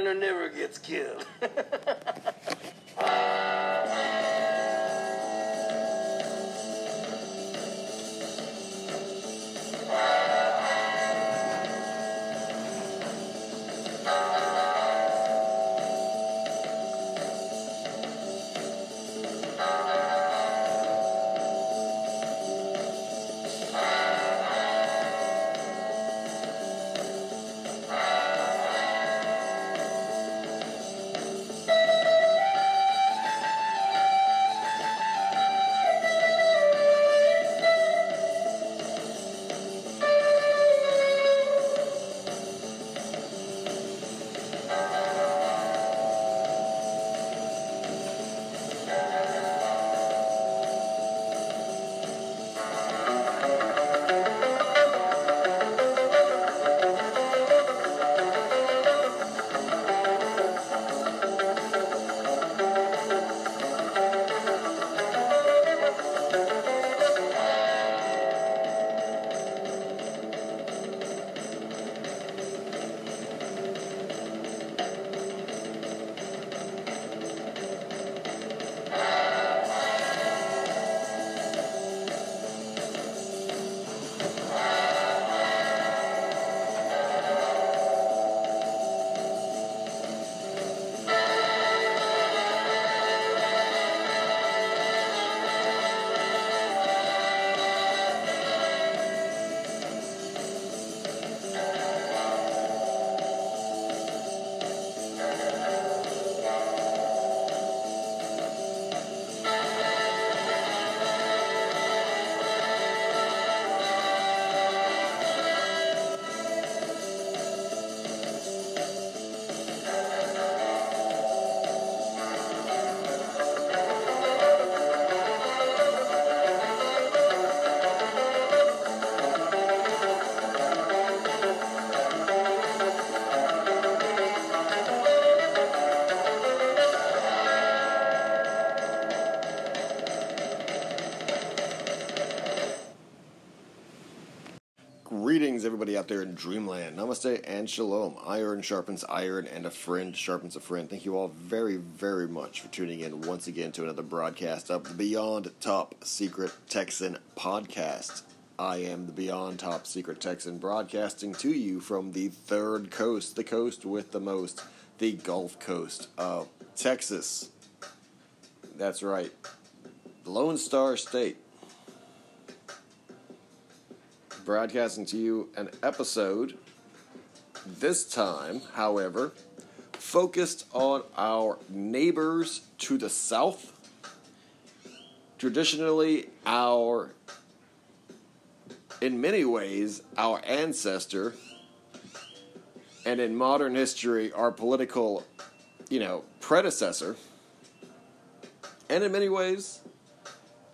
Bartender never gets killed. Dreamland. Namaste and shalom. Iron sharpens iron, and a friend sharpens a friend. Thank you all very, very much for tuning in once again to another broadcast of the Beyond Top Secret Texan podcast. I am the Beyond Top Secret Texan broadcasting to you from the third coast, the coast with the most, the Gulf Coast of Texas. That's right, the Lone Star State broadcasting to you an episode, this time, however, focused on our neighbors to the south. Traditionally, our, in many ways, our ancestor, and in modern history, our political, you know, predecessor, and in many ways,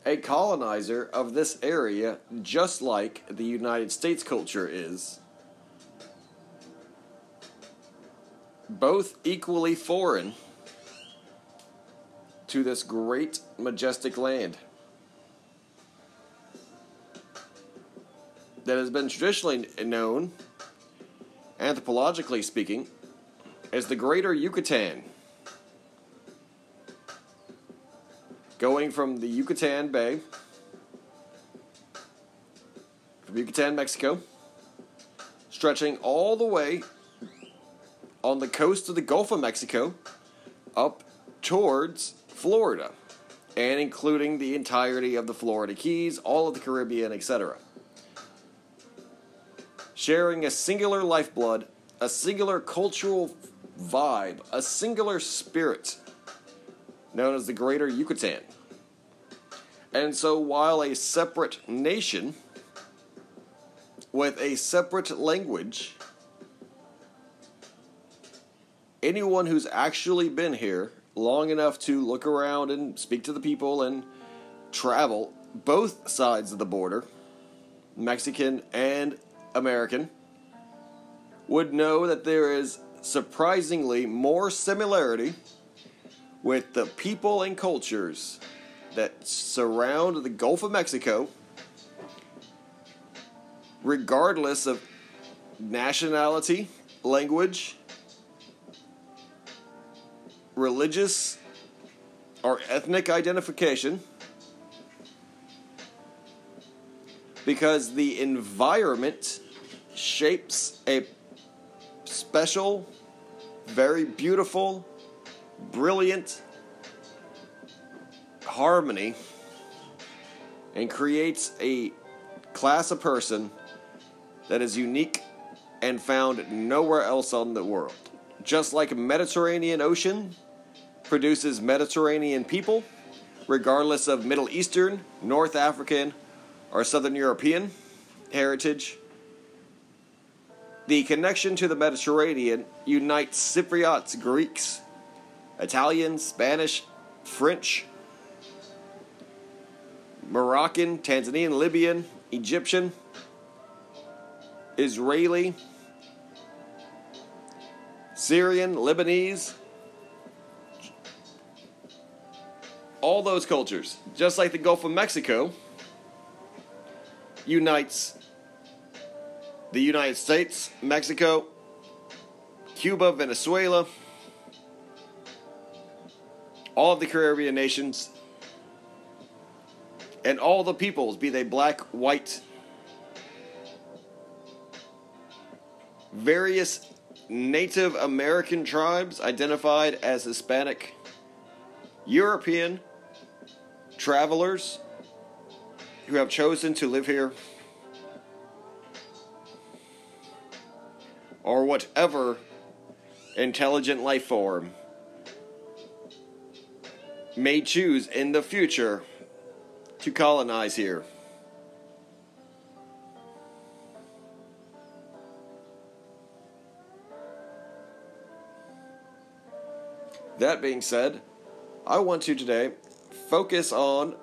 a colonizer of this area, just like the United States culture is. Both equally foreign to this great, majestic land that has been traditionally known, anthropologically speaking, as the Greater Yucatan. Going from the Yucatan Bay, from Yucatan, Mexico, stretching all the way on the coast of the Gulf of Mexico up towards Florida, and including the entirety of the Florida Keys, all of the Caribbean, etc. Sharing a singular lifeblood, a singular cultural vibe, a singular spirit known as the Greater Yucatan. And so, while a separate nation with a separate language, anyone who's actually been here long enough to look around and speak to the people and travel both sides of the border, Mexican and American, would know that there is surprisingly more similarity with the people and cultures that surround the Gulf of Mexico, regardless of nationality, language, religious or ethnic identification because the environment shapes a special, very beautiful, brilliant harmony and creates a class of person that is unique and found nowhere else on the world. Just like Mediterranean Ocean produces Mediterranean people, regardless of Middle Eastern, North African, or Southern European heritage. The connection to the Mediterranean unites Cypriots, Greeks, Italians, Spanish, French, Moroccan, Tanzanian, Libyan, Egyptian, Israeli, Syrian, Lebanese, all those cultures, just like the Gulf of Mexico, unites the United States, Mexico, Cuba, Venezuela, all of the Caribbean nations, and all the peoples, be they black, white, various Native American tribes identified as Hispanic, European travelers who have chosen to live here, or whatever intelligent life form may choose in the future to colonize here. That being said, I want to today focus on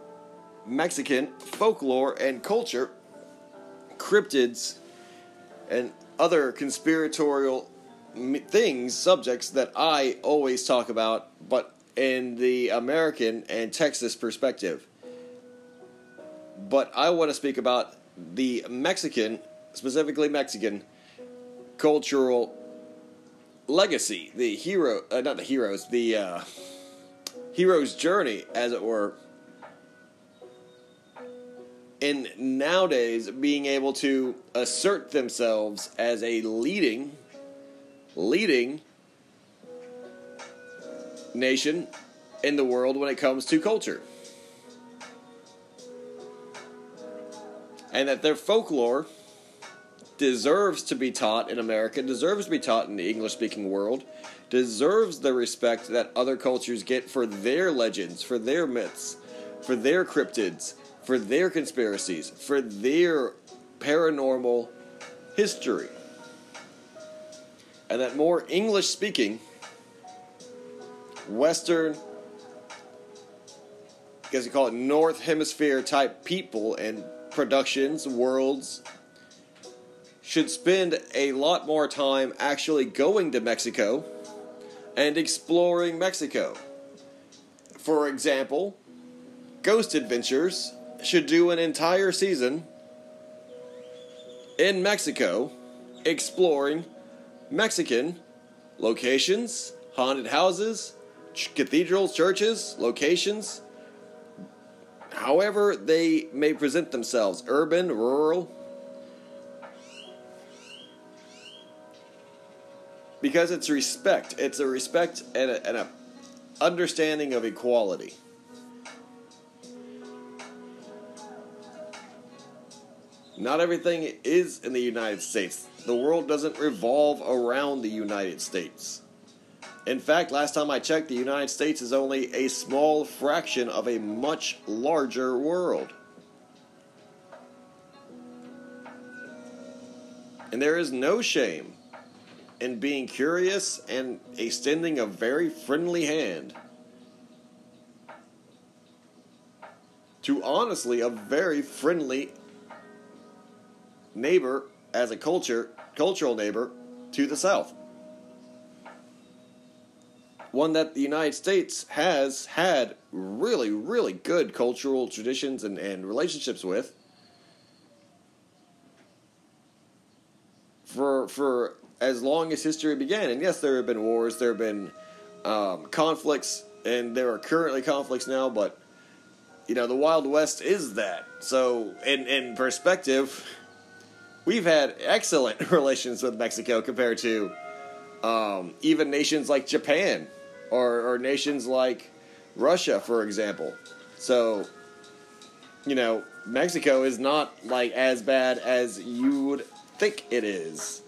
Mexican folklore and culture, cryptids, and other conspiratorial things, subjects that I always talk about, but in the American and Texas perspective. But I want to speak about the Mexican, specifically Mexican, cultural legacy, the hero, uh, not the heroes, the uh, hero's journey, as it were. And nowadays, being able to assert themselves as a leading, leading nation in the world when it comes to culture. And that their folklore deserves to be taught in America, deserves to be taught in the English speaking world, deserves the respect that other cultures get for their legends, for their myths, for their cryptids, for their conspiracies, for their paranormal history. And that more English speaking, Western, I guess you call it North Hemisphere type people and productions, worlds, should spend a lot more time actually going to Mexico and exploring Mexico. For example, Ghost Adventures should do an entire season in Mexico exploring Mexican locations, haunted houses, ch- cathedrals, churches, locations, however they may present themselves urban, rural, because it's respect. It's a respect and a, and a understanding of equality. Not everything is in the United States. The world doesn't revolve around the United States. In fact, last time I checked, the United States is only a small fraction of a much larger world. And there is no shame in being curious and extending a very friendly hand to honestly a very friendly neighbor as a culture cultural neighbor to the south one that the united states has had really really good cultural traditions and, and relationships with for for as long as history began. And yes, there have been wars, there have been um, conflicts, and there are currently conflicts now, but you know the Wild West is that. So, in in perspective, we've had excellent relations with Mexico compared to um, even nations like Japan or, or nations like Russia, for example. So, you know, Mexico is not like as bad as you would think it is,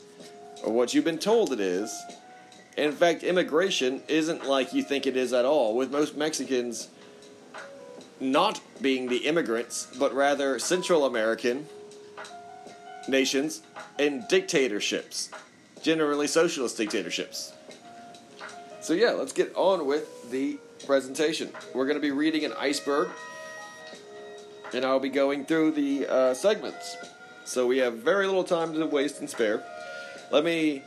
or what you've been told it is. In fact, immigration isn't like you think it is at all, with most Mexicans not being the immigrants, but rather Central American nations and dictatorships, generally socialist dictatorships. So, yeah, let's get on with the presentation. We're going to be reading an iceberg, and I'll be going through the uh, segments. So, we have very little time to waste and spare. Let me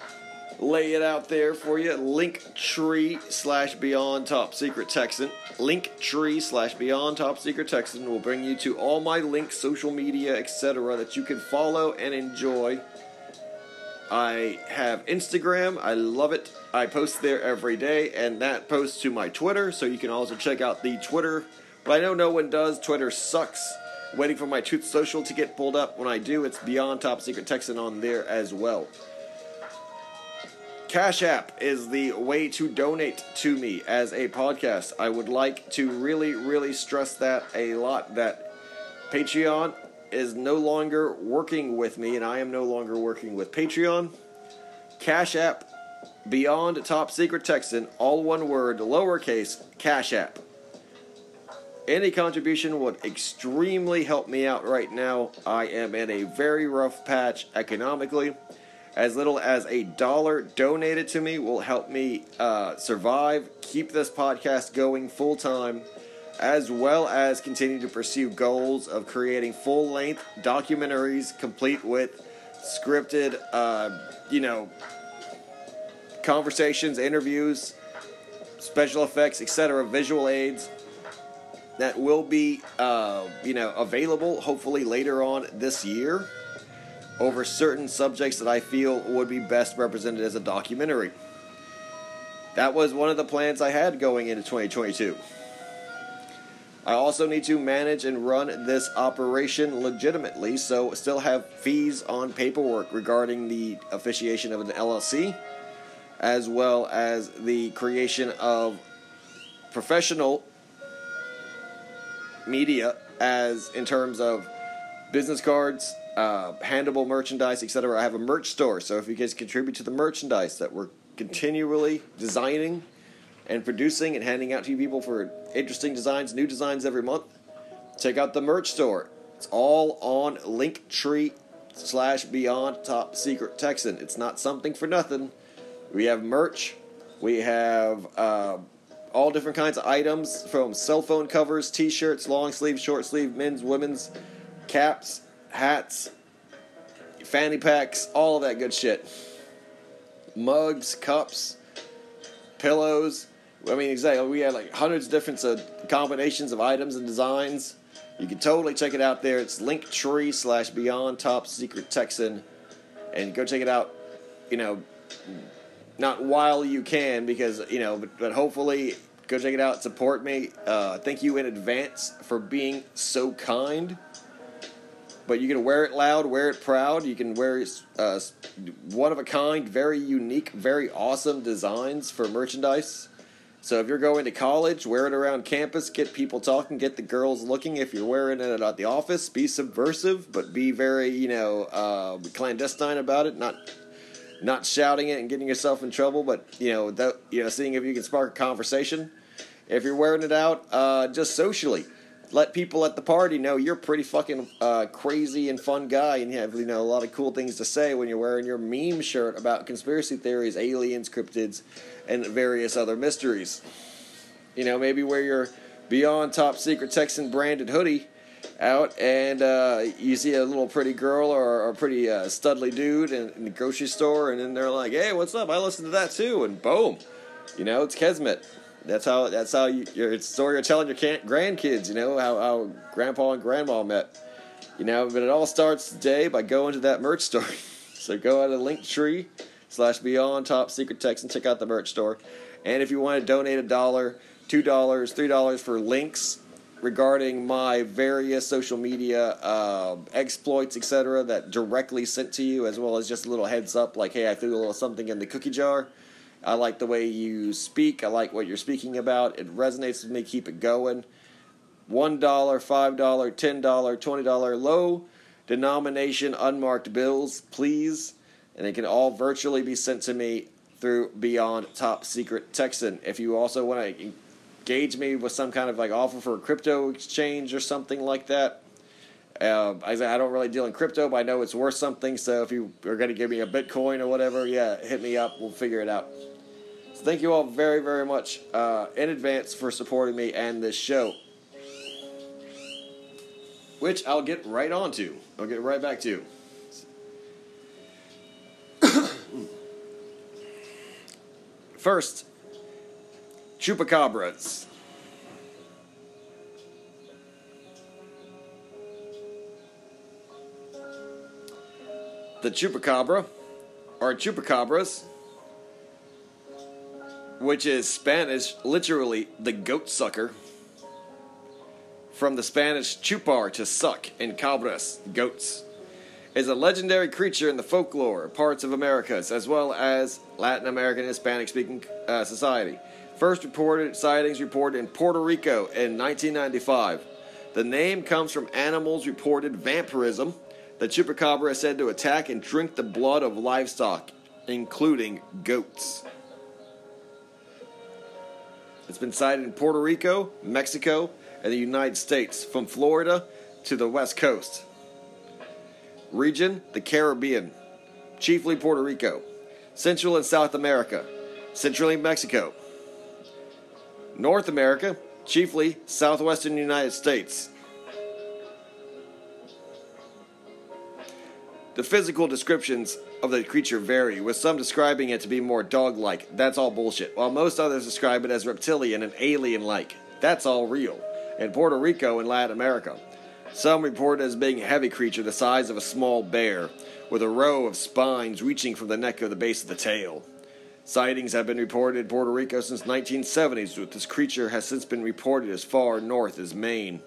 lay it out there for you. Linktree slash Beyond Top Secret Texan. Linktree slash Beyond Top Secret Texan will bring you to all my links, social media, etc. that you can follow and enjoy. I have Instagram. I love it. I post there every day, and that posts to my Twitter, so you can also check out the Twitter. But I know no one does. Twitter sucks. Waiting for my Truth Social to get pulled up. When I do, it's Beyond Top Secret Texan on there as well. Cash App is the way to donate to me as a podcast. I would like to really, really stress that a lot that Patreon is no longer working with me, and I am no longer working with Patreon. Cash App, Beyond Top Secret Texan, all one word, lowercase, Cash App. Any contribution would extremely help me out right now. I am in a very rough patch economically. As little as a dollar donated to me will help me uh, survive, keep this podcast going full time, as well as continue to pursue goals of creating full length documentaries complete with scripted, uh, you know, conversations, interviews, special effects, etc., visual aids that will be, uh, you know, available hopefully later on this year over certain subjects that I feel would be best represented as a documentary. That was one of the plans I had going into 2022. I also need to manage and run this operation legitimately, so still have fees on paperwork regarding the officiation of an LLC, as well as the creation of professional media as in terms of business cards, uh, handable merchandise, etc. I have a merch store, so if you guys contribute to the merchandise that we're continually designing and producing and handing out to you people for interesting designs, new designs every month, check out the merch store. It's all on Linktree slash Beyond Top Secret Texan. It's not something for nothing. We have merch. We have uh, all different kinds of items from cell phone covers, T-shirts, long sleeve, short sleeve, men's, women's, caps, hats, fanny packs, all of that good shit. Mugs, cups, pillows. I mean, exactly. We had like hundreds of different uh, combinations of items and designs. You can totally check it out there. It's Linktree slash Beyond Top Secret Texan, and go check it out. You know, not while you can, because you know, but, but hopefully go check it out. Support me. Uh, thank you in advance for being so kind but you can wear it loud, wear it proud. You can wear uh, one of a kind, very unique, very awesome designs for merchandise. So if you're going to college, wear it around campus, get people talking, get the girls looking. If you're wearing it at the office, be subversive, but be very, you know, uh, clandestine about it. Not not shouting it and getting yourself in trouble, but you know, that, you know, seeing if you can spark a conversation. If you're wearing it out, uh, just socially let people at the party know you're a pretty fucking uh, crazy and fun guy, and you have you know a lot of cool things to say when you're wearing your meme shirt about conspiracy theories, aliens, cryptids, and various other mysteries. You know, maybe wear your Beyond Top Secret Texan branded hoodie out, and uh, you see a little pretty girl or, a pretty uh, studly dude in, in the grocery store, and then they're like, "Hey, what's up? I listen to that too," and boom, you know, it's Kesmet. That's how. That's how you, your story you're telling your grandkids. You know how, how grandpa and grandma met. You know, but it all starts today by going to that merch store. so go out to Linktree slash Beyond Top Secret Texan check out the merch store. And if you want to donate a dollar, two dollars, three dollars for links regarding my various social media uh, exploits, etc., that directly sent to you, as well as just a little heads up, like, hey, I threw a little something in the cookie jar. I like the way you speak. I like what you're speaking about. It resonates with me. Keep it going. $1, $5, $10, $20 low denomination unmarked bills, please. And they can all virtually be sent to me through Beyond Top Secret Texan. If you also want to engage me with some kind of like offer for a crypto exchange or something like that, uh, I, I don't really deal in crypto, but I know it's worth something. So if you are going to give me a Bitcoin or whatever, yeah, hit me up. We'll figure it out. So thank you all very, very much uh, in advance for supporting me and this show which I'll get right on to. I'll get right back to. First, chupacabras. The chupacabra, or chupacabras, which is Spanish, literally the goat sucker from the Spanish chupar to suck and cabras, goats, is a legendary creature in the folklore parts of Americas as well as Latin American Hispanic speaking uh, society. First reported sightings reported in Puerto Rico in 1995. The name comes from animals reported vampirism. The chupacabra is said to attack and drink the blood of livestock, including goats. It's been sighted in Puerto Rico, Mexico, and the United States, from Florida to the West Coast. Region, the Caribbean, chiefly Puerto Rico. Central and South America, centrally Mexico. North America, chiefly southwestern United States. The physical descriptions of the creature vary, with some describing it to be more dog like. That's all bullshit. While most others describe it as reptilian and alien like. That's all real in Puerto Rico and Latin America. Some report it as being a heavy creature the size of a small bear, with a row of spines reaching from the neck to the base of the tail. Sightings have been reported in Puerto Rico since 1970s, with this creature has since been reported as far north as Maine,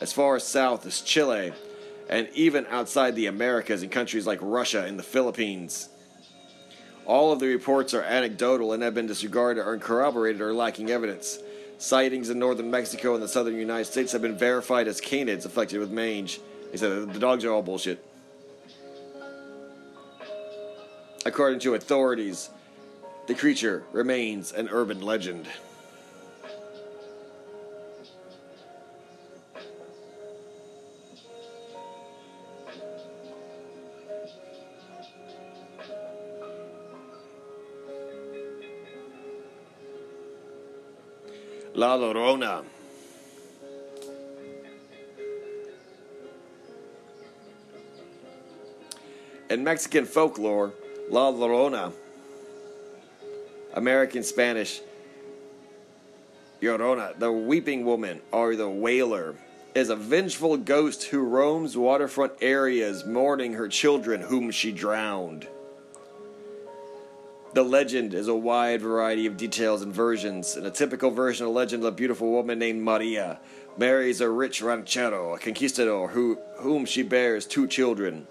as far south as Chile, and even outside the Americas in countries like Russia and the Philippines. All of the reports are anecdotal and have been disregarded or uncorroborated or lacking evidence. Sightings in northern Mexico and the southern United States have been verified as canids affected with mange. He said the dogs are all bullshit. According to authorities, the creature remains an urban legend. La Llorona. In Mexican folklore, La Llorona, American Spanish, Llorona, the weeping woman or the wailer, is a vengeful ghost who roams waterfront areas mourning her children whom she drowned. The legend is a wide variety of details and versions. In a typical version of legend, a beautiful woman named Maria marries a rich ranchero, a conquistador, who, whom she bears two children.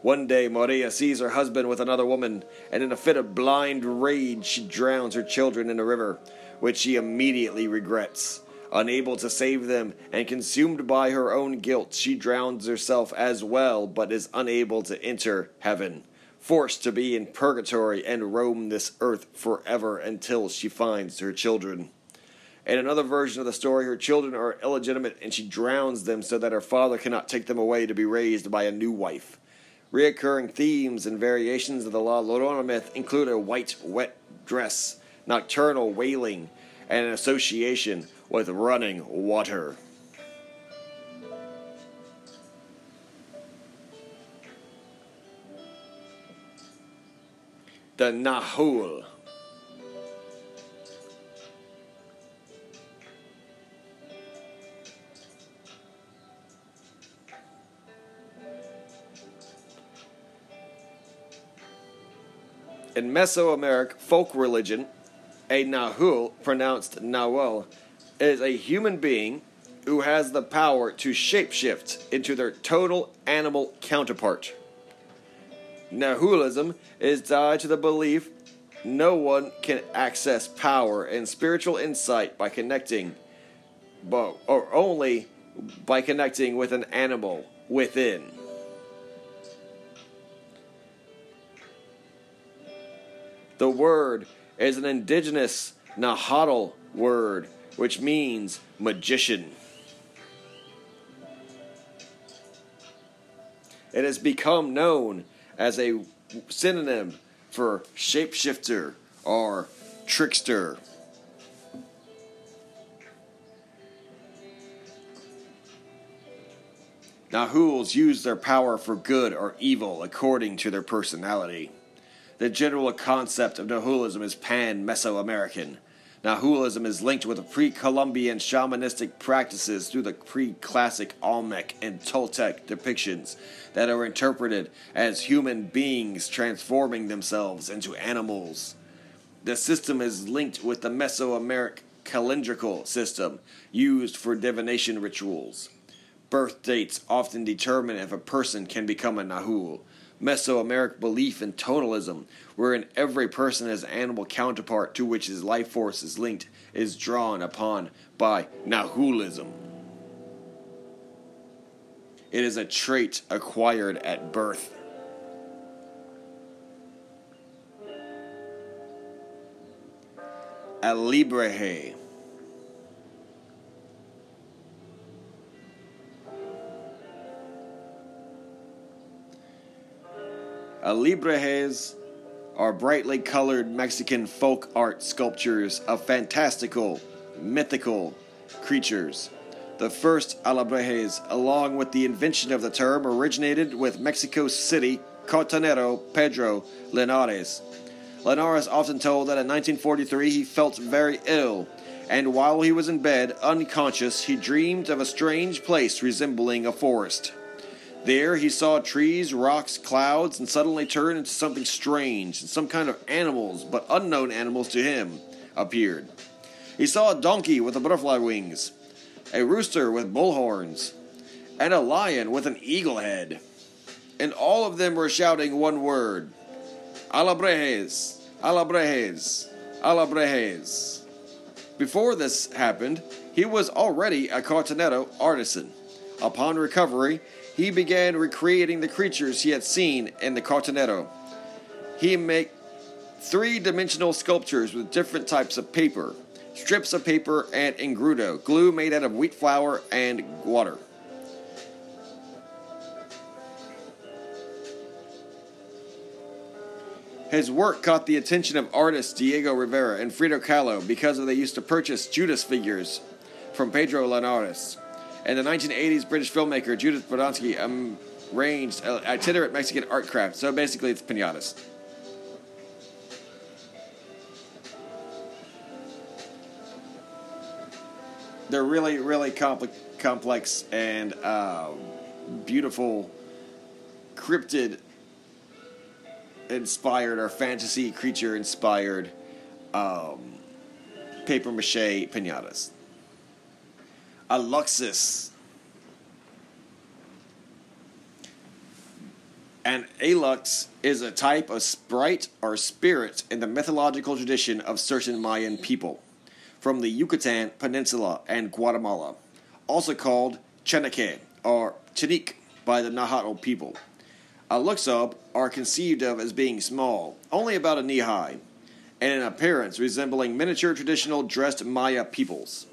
One day, Maria sees her husband with another woman, and in a fit of blind rage, she drowns her children in a river, which she immediately regrets. Unable to save them, and consumed by her own guilt, she drowns herself as well, but is unable to enter heaven forced to be in purgatory and roam this earth forever until she finds her children. In another version of the story, her children are illegitimate and she drowns them so that her father cannot take them away to be raised by a new wife. Reoccurring themes and variations of the La Llorona myth include a white, wet dress, nocturnal wailing, and an association with running water. The Nahul. In Mesoamerican folk religion A Nahul, pronounced Nawal, is a human being who has the power to shapeshift into their total animal counterpart. Nahulism is tied to the belief no one can access power and spiritual insight by connecting, but, or only by connecting with an animal within. The word is an indigenous Nahuatl word which means magician. It has become known as a synonym for shapeshifter or trickster. Nahuls use their power for good or evil according to their personality. The general concept of Nahulism is pan Mesoamerican. Nahulism is linked with pre Columbian shamanistic practices through the pre classic Olmec and Toltec depictions that are interpreted as human beings transforming themselves into animals. The system is linked with the Mesoameric calendrical system used for divination rituals. Birth dates often determine if a person can become a Nahul. Mesoameric belief in tonalism, wherein every person has an animal counterpart to which his life force is linked, is drawn upon by Nahulism. It is a trait acquired at birth. Alebrije. Alebrijes are brightly colored Mexican folk art sculptures of fantastical, mythical creatures. The first alebrijes, along with the invention of the term, originated with Mexico City cartonero Pedro Linares. Linares often told that in 1943 he felt very ill, and while he was in bed, unconscious, he dreamed of a strange place resembling a forest. There he saw trees, rocks, clouds, and suddenly turned into something strange, and some kind of animals, but unknown animals to him, appeared. He saw a donkey with butterfly wings, a rooster with bull horns, and a lion with an eagle head. And all of them were shouting one word Alebrijes, Alebrijes, Alebrijes. Before this happened, he was already a cartonero artisan. Upon recovery, he began recreating the creatures he had seen in the Cartonero. He made three dimensional sculptures with different types of paper strips of paper and engrudo, glue made out of wheat flour and water. His work caught the attention of artists Diego Rivera and Frida Kahlo because they used to purchase Judas figures from Pedro Linares and the 1980s British filmmaker Judith Bronowski um, arranged itinerant Mexican art craft. So basically, it's pinatas. They're really, really compl- complex and uh, beautiful, cryptid inspired or fantasy creature inspired um, paper mache pinatas. Aluxis. An alux is a type of sprite or spirit in the mythological tradition of certain Mayan people from the Yucatan Peninsula and Guatemala, also called Cheneque or Chinique by the Nahuatl people. Aluxob are conceived of as being small, only about a knee high, and in appearance resembling miniature traditional dressed Maya peoples.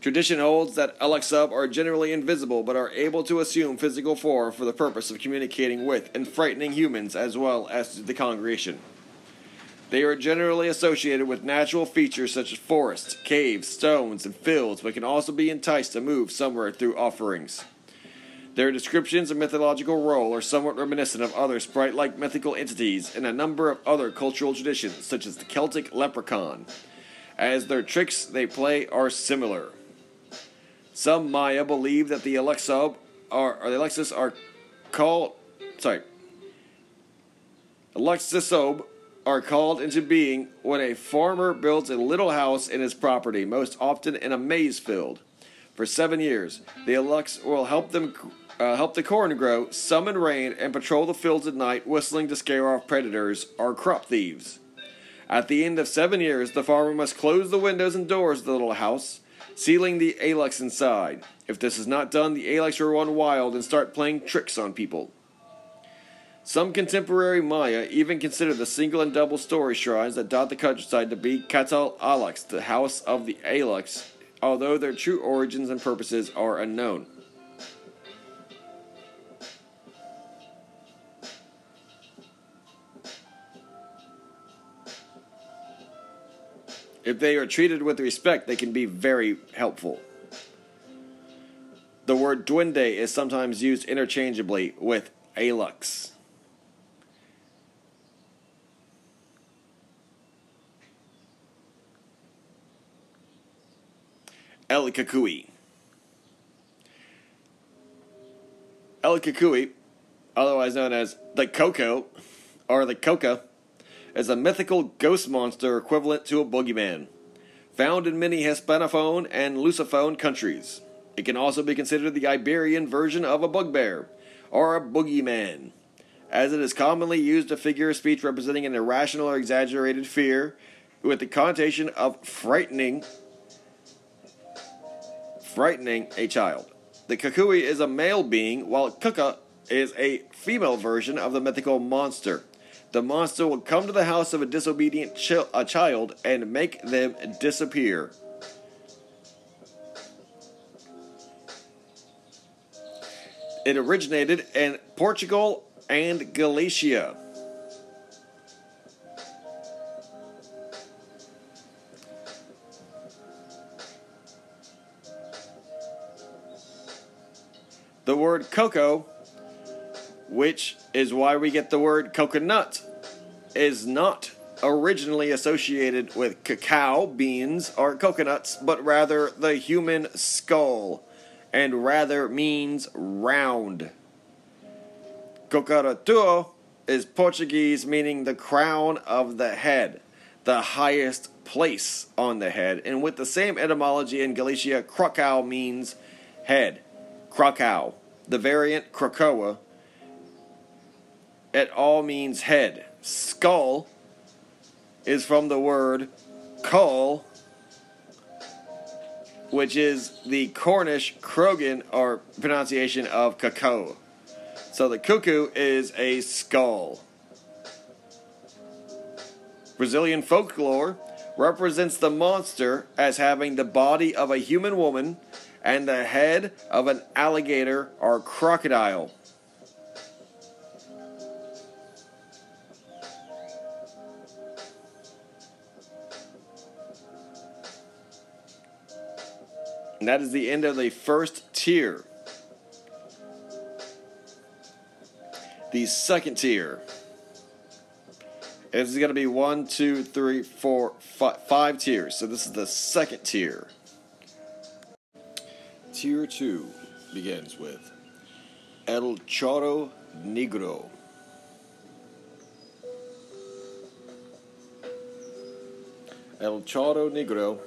Tradition holds that Alexub are generally invisible but are able to assume physical form for the purpose of communicating with and frightening humans as well as the congregation. They are generally associated with natural features such as forests, caves, stones, and fields, but can also be enticed to move somewhere through offerings. Their descriptions and mythological role are somewhat reminiscent of other sprite like mythical entities in a number of other cultural traditions, such as the Celtic leprechaun, as their tricks they play are similar. Some Maya believe that the Alexob are, or the Alexis are called, sorry, Alexisob are called into being when a farmer builds a little house in his property, most often in a maize field. For seven years, the Alux will help them uh, help the corn grow, summon rain, and patrol the fields at night, whistling to scare off predators or crop thieves. At the end of seven years, the farmer must close the windows and doors of the little house, sealing the Alux inside. If this is not done, the Alux will run wild and start playing tricks on people. Some contemporary Maya even consider the single and double story shrines that dot the countryside to be Katal Alux, the house of the Alux, although their true origins and purposes are unknown. If they are treated with respect, they can be very helpful. The word duende is sometimes used interchangeably with alux. El Cucuy. El otherwise known as the Coco or the Coca, is a mythical ghost monster equivalent to a boogeyman, found in many Hispanophone and Lusophone countries. It can also be considered the Iberian version of a bugbear or a boogeyman, as it is commonly used a figure of speech representing an irrational or exaggerated fear with the connotation of frightening frightening a child. The Cucuy is a male being, while Kuka is a female version of the mythical monster. The monster will come to the house of a disobedient a child and make them disappear. It originated in Portugal and Galicia. The word cocoa, which is why we get the word coconut, is not originally associated with cacao beans or coconuts, but rather the human skull, and rather means round. Cocaratuo is Portuguese meaning the crown of the head, the highest place on the head, and with the same etymology in Galicia, Krakow means head. Krakow. The variant Krakoa. It all means head. Skull is from the word kull, which is the Cornish Krogan or pronunciation of cuckoo. So the cuckoo is a skull. Brazilian folklore represents the monster as having the body of a human woman and the head of an alligator or crocodile. That is the end of the first tier. The second tier. Is going to be one, two, three, four, five, five tiers. So this is the second tier. Tier 2 begins with El Charro Negro. El Charro Negro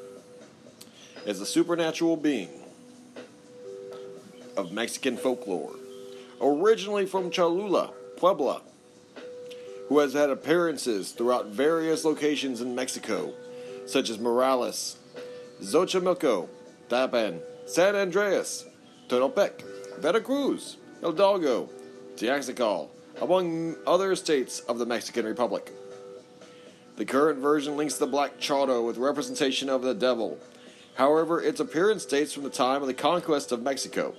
is a supernatural being of Mexican folklore, originally from Cholula, Puebla, who has had appearances throughout various locations in Mexico, such as Morelos, Xochimilco, Tlalpan, San Andreas, Tonopec, Veracruz, Hidalgo, Tlaxcala, among other states of the Mexican Republic. The current version links the Black Charro with representation of the devil. However, its appearance dates from the time of the conquest of Mexico.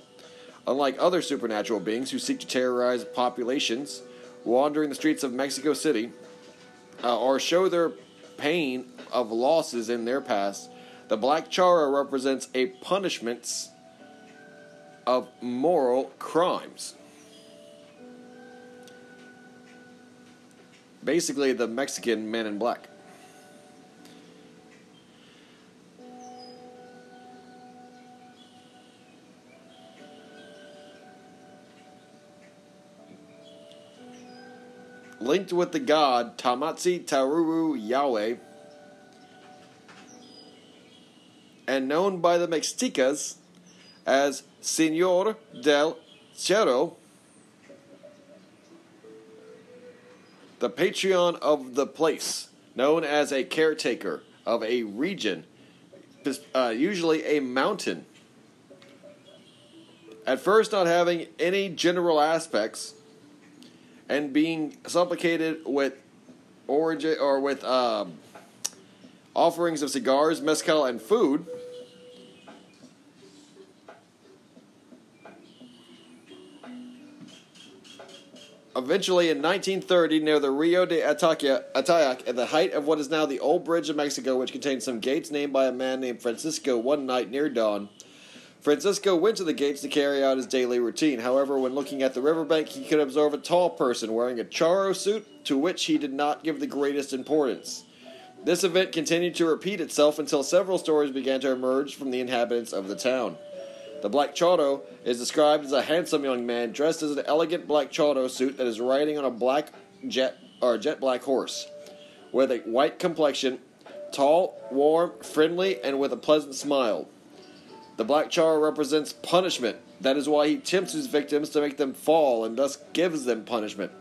Unlike other supernatural beings who seek to terrorize populations, wandering the streets of Mexico City, uh, or show their pain of losses in their past, the Black Charro represents a punishment of moral crimes. Basically, the Mexican men in black. Linked with the god Tamatsi Taruru Yahweh, and known by the Mexicas as Senor del Cerro, the patron of the place, known as a caretaker of a region, uh, usually a mountain. At first, not having any general aspects, and being supplicated with origin or with um, offerings of cigars, mezcal, and food. Eventually, in 1930, near the Rio de Atoyac, at the height of what is now the Old Bridge of Mexico, which contains some gates named by a man named Francisco, one night near dawn, Francisco went to the gates to carry out his daily routine. However, when looking at the riverbank, he could observe a tall person wearing a charro suit, to which he did not give the greatest importance. This event continued to repeat itself until several stories began to emerge from the inhabitants of the town. The black charro is described as a handsome young man dressed as an elegant black charro suit that is riding on a black jet or jet black horse, with a white complexion, tall, warm, friendly, and with a pleasant smile. The black charro represents punishment. That is why he tempts his victims to make them fall and thus gives them punishment.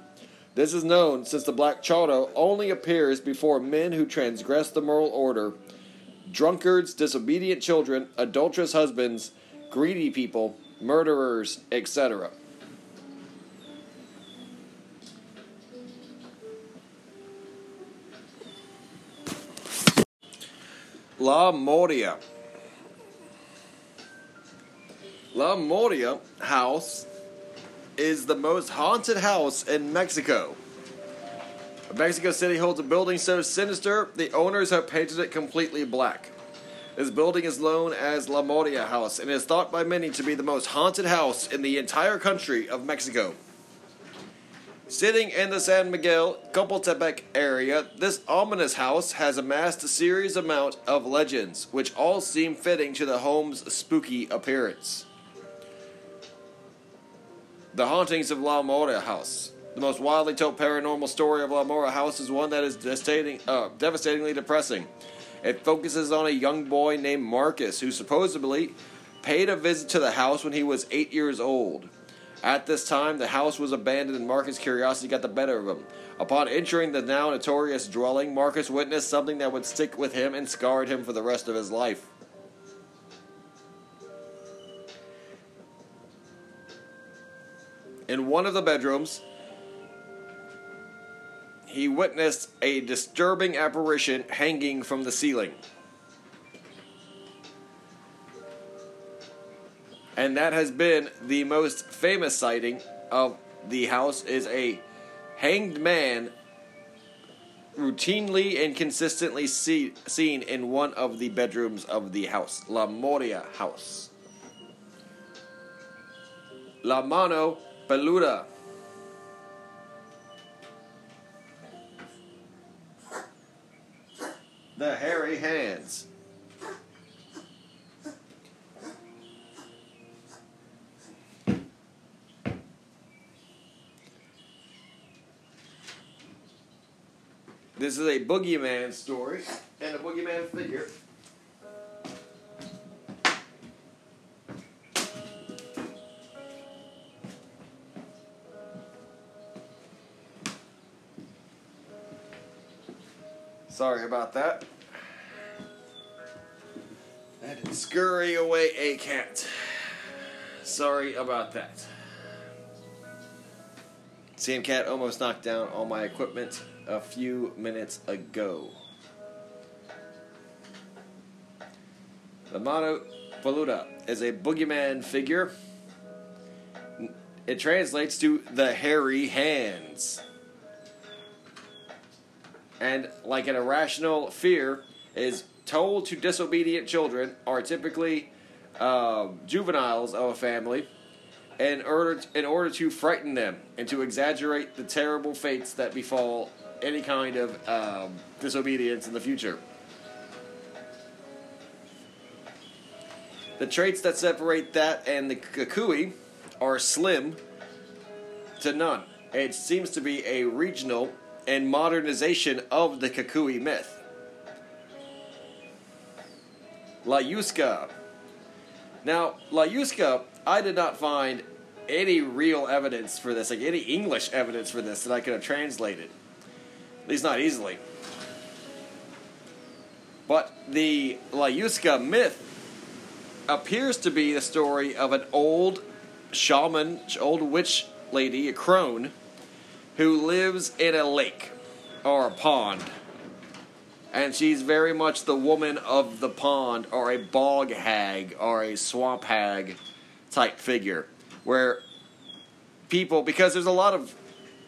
This is known since the black charro only appears before men who transgress the moral order, drunkards, disobedient children, adulterous husbands, greedy people, murderers, etc. La Moria. La Moria House is the most haunted house in Mexico. Mexico City holds a building so sinister, the owners have painted it completely black. This building is known as La Moria House and is thought by many to be the most haunted house in the entire country of Mexico. Sitting in the San Miguel Copaltepec area, this ominous house has amassed a serious amount of legends, which all seem fitting to the home's spooky appearance. The Hauntings of La Moria House. The most widely told paranormal story of La Moria House is one that is devastating, uh, devastatingly depressing. It focuses on a young boy named Marcus who supposedly paid a visit to the house when he was eight years old. At this time, the house was abandoned and Marcus' curiosity got the better of him. Upon entering the now notorious dwelling, Marcus witnessed something that would stick with him and scarred him for the rest of his life. In one of the bedrooms, he witnessed a disturbing apparition hanging from the ceiling. And that has been the most famous sighting of the house is a hanged man routinely and consistently see, seen in one of the bedrooms of the house, La Moria house. La Mano Peluda. The hairy hands. This is a boogeyman story and a boogeyman figure. Sorry about that. I to scurry away a cat. Sorry about that. Sam Cat almost knocked down all my equipment a few minutes ago. The Mano Peluda is a boogeyman figure. It translates to the hairy hands and like an irrational fear is told to disobedient children are typically uh, juveniles of a family in order to, in order to frighten them and to exaggerate the terrible fates that befall any kind of um, disobedience in the future. The traits that separate that and the Cucuy are slim to none. It seems to be a regional and modernization of the Cucuy myth. Layuska. Now, Layuska, I did not find any real evidence for this, like any English evidence for this that I could have translated. At least not easily. But the Layuska myth appears to be the story of an old shaman, old witch lady, a crone, who lives in a lake or a pond. And she's very much the woman of the pond or a bog hag or a swamp hag type figure. Where people, because there's a lot of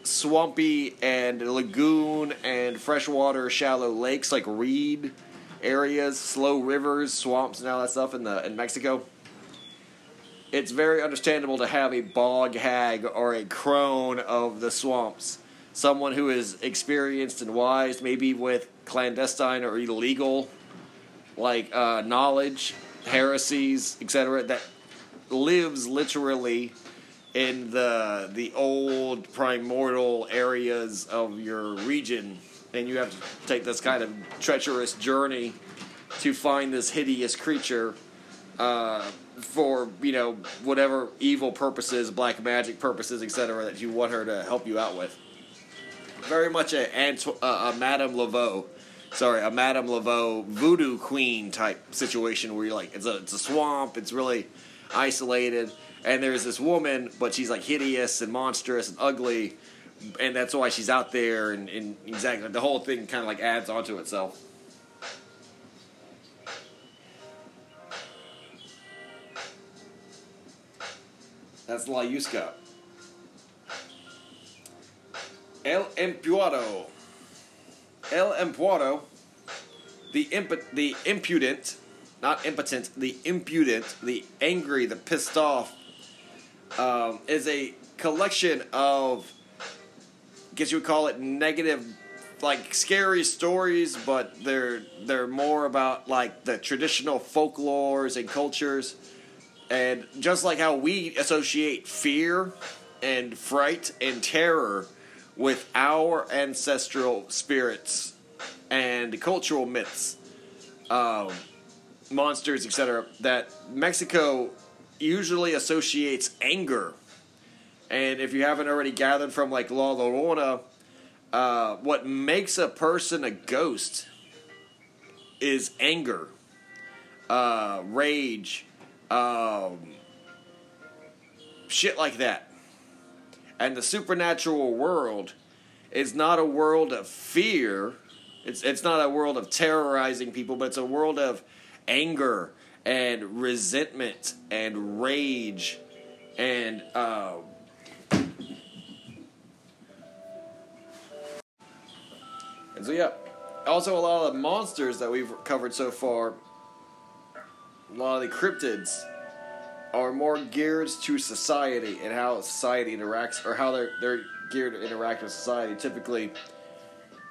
swampy and lagoon and freshwater shallow lakes like reed areas, slow rivers, swamps, and all that stuff in the in Mexico. It's very understandable to have a bog hag or a crone of the swamps, someone who is experienced and wise, maybe with clandestine or illegal, like uh, knowledge, heresies, etc., that lives literally in the the old primordial areas of your region and you have to take this kind of treacherous journey to find this hideous creature uh, for you know whatever evil purposes, black magic purposes, etc. that you want her to help you out with. Very much a, Anto- uh, a Madame Laveau, sorry, a Madame Laveau voodoo queen type situation where you're like it's a it's a swamp, it's really isolated, and there's this woman, but she's like hideous and monstrous and ugly and that's why she's out there, and, and exactly the whole thing kind of like adds onto itself. That's La Yusca. El Empuado. El Empuado, the imp- the impudent, not impotent, the impudent, the angry, the pissed off, um, is a collection of I guess you would call it negative like scary stories, but they're they're more about like the traditional folklores and cultures. And just like how we associate fear and fright and terror with our ancestral spirits and cultural myths, um, monsters, etc., that Mexico usually associates anger and if you haven't already gathered from like La Llorona, uh, what makes a person a ghost is anger, uh, rage, um, shit like that. And the supernatural world is not a world of fear. It's it's not a world of terrorizing people, but it's a world of anger and resentment and rage and uh, And so yeah, also a lot of the monsters that we've covered so far, a lot of the cryptids are more geared to society and how society interacts or how they're they're geared to interact with society. Typically,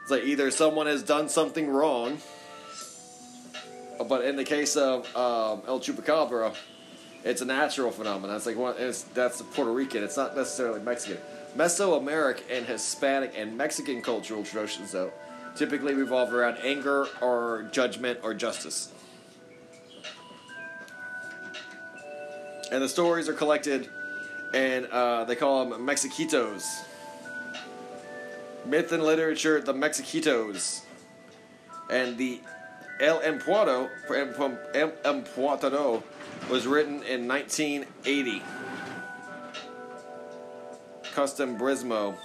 it's like either someone has done something wrong, but in the case of um, El Chupacabra, it's a natural phenomenon. It's like one, it's, that's Puerto Rican. It's not necessarily Mexican. Mesoamerican and Hispanic and Mexican cultural traditions, though, typically revolve around anger or judgment or justice. And the stories are collected, and uh, they call them Mexiquitos. Myth and literature, the Mexiquitos. And the El Empuado, Empuado was written in 1980. Costumbrismo.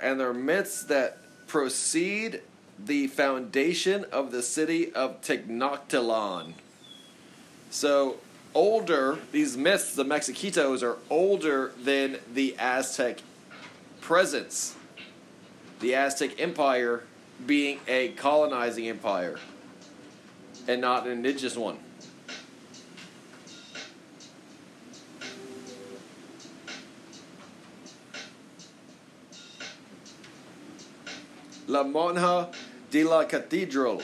And they're myths that proceed the foundation of the city of Tenochtitlan. So, older, these myths, the Mexiquitos, are older than the Aztec presence. The Aztec Empire being a colonizing empire and not an indigenous one. La Monja de la Catedral.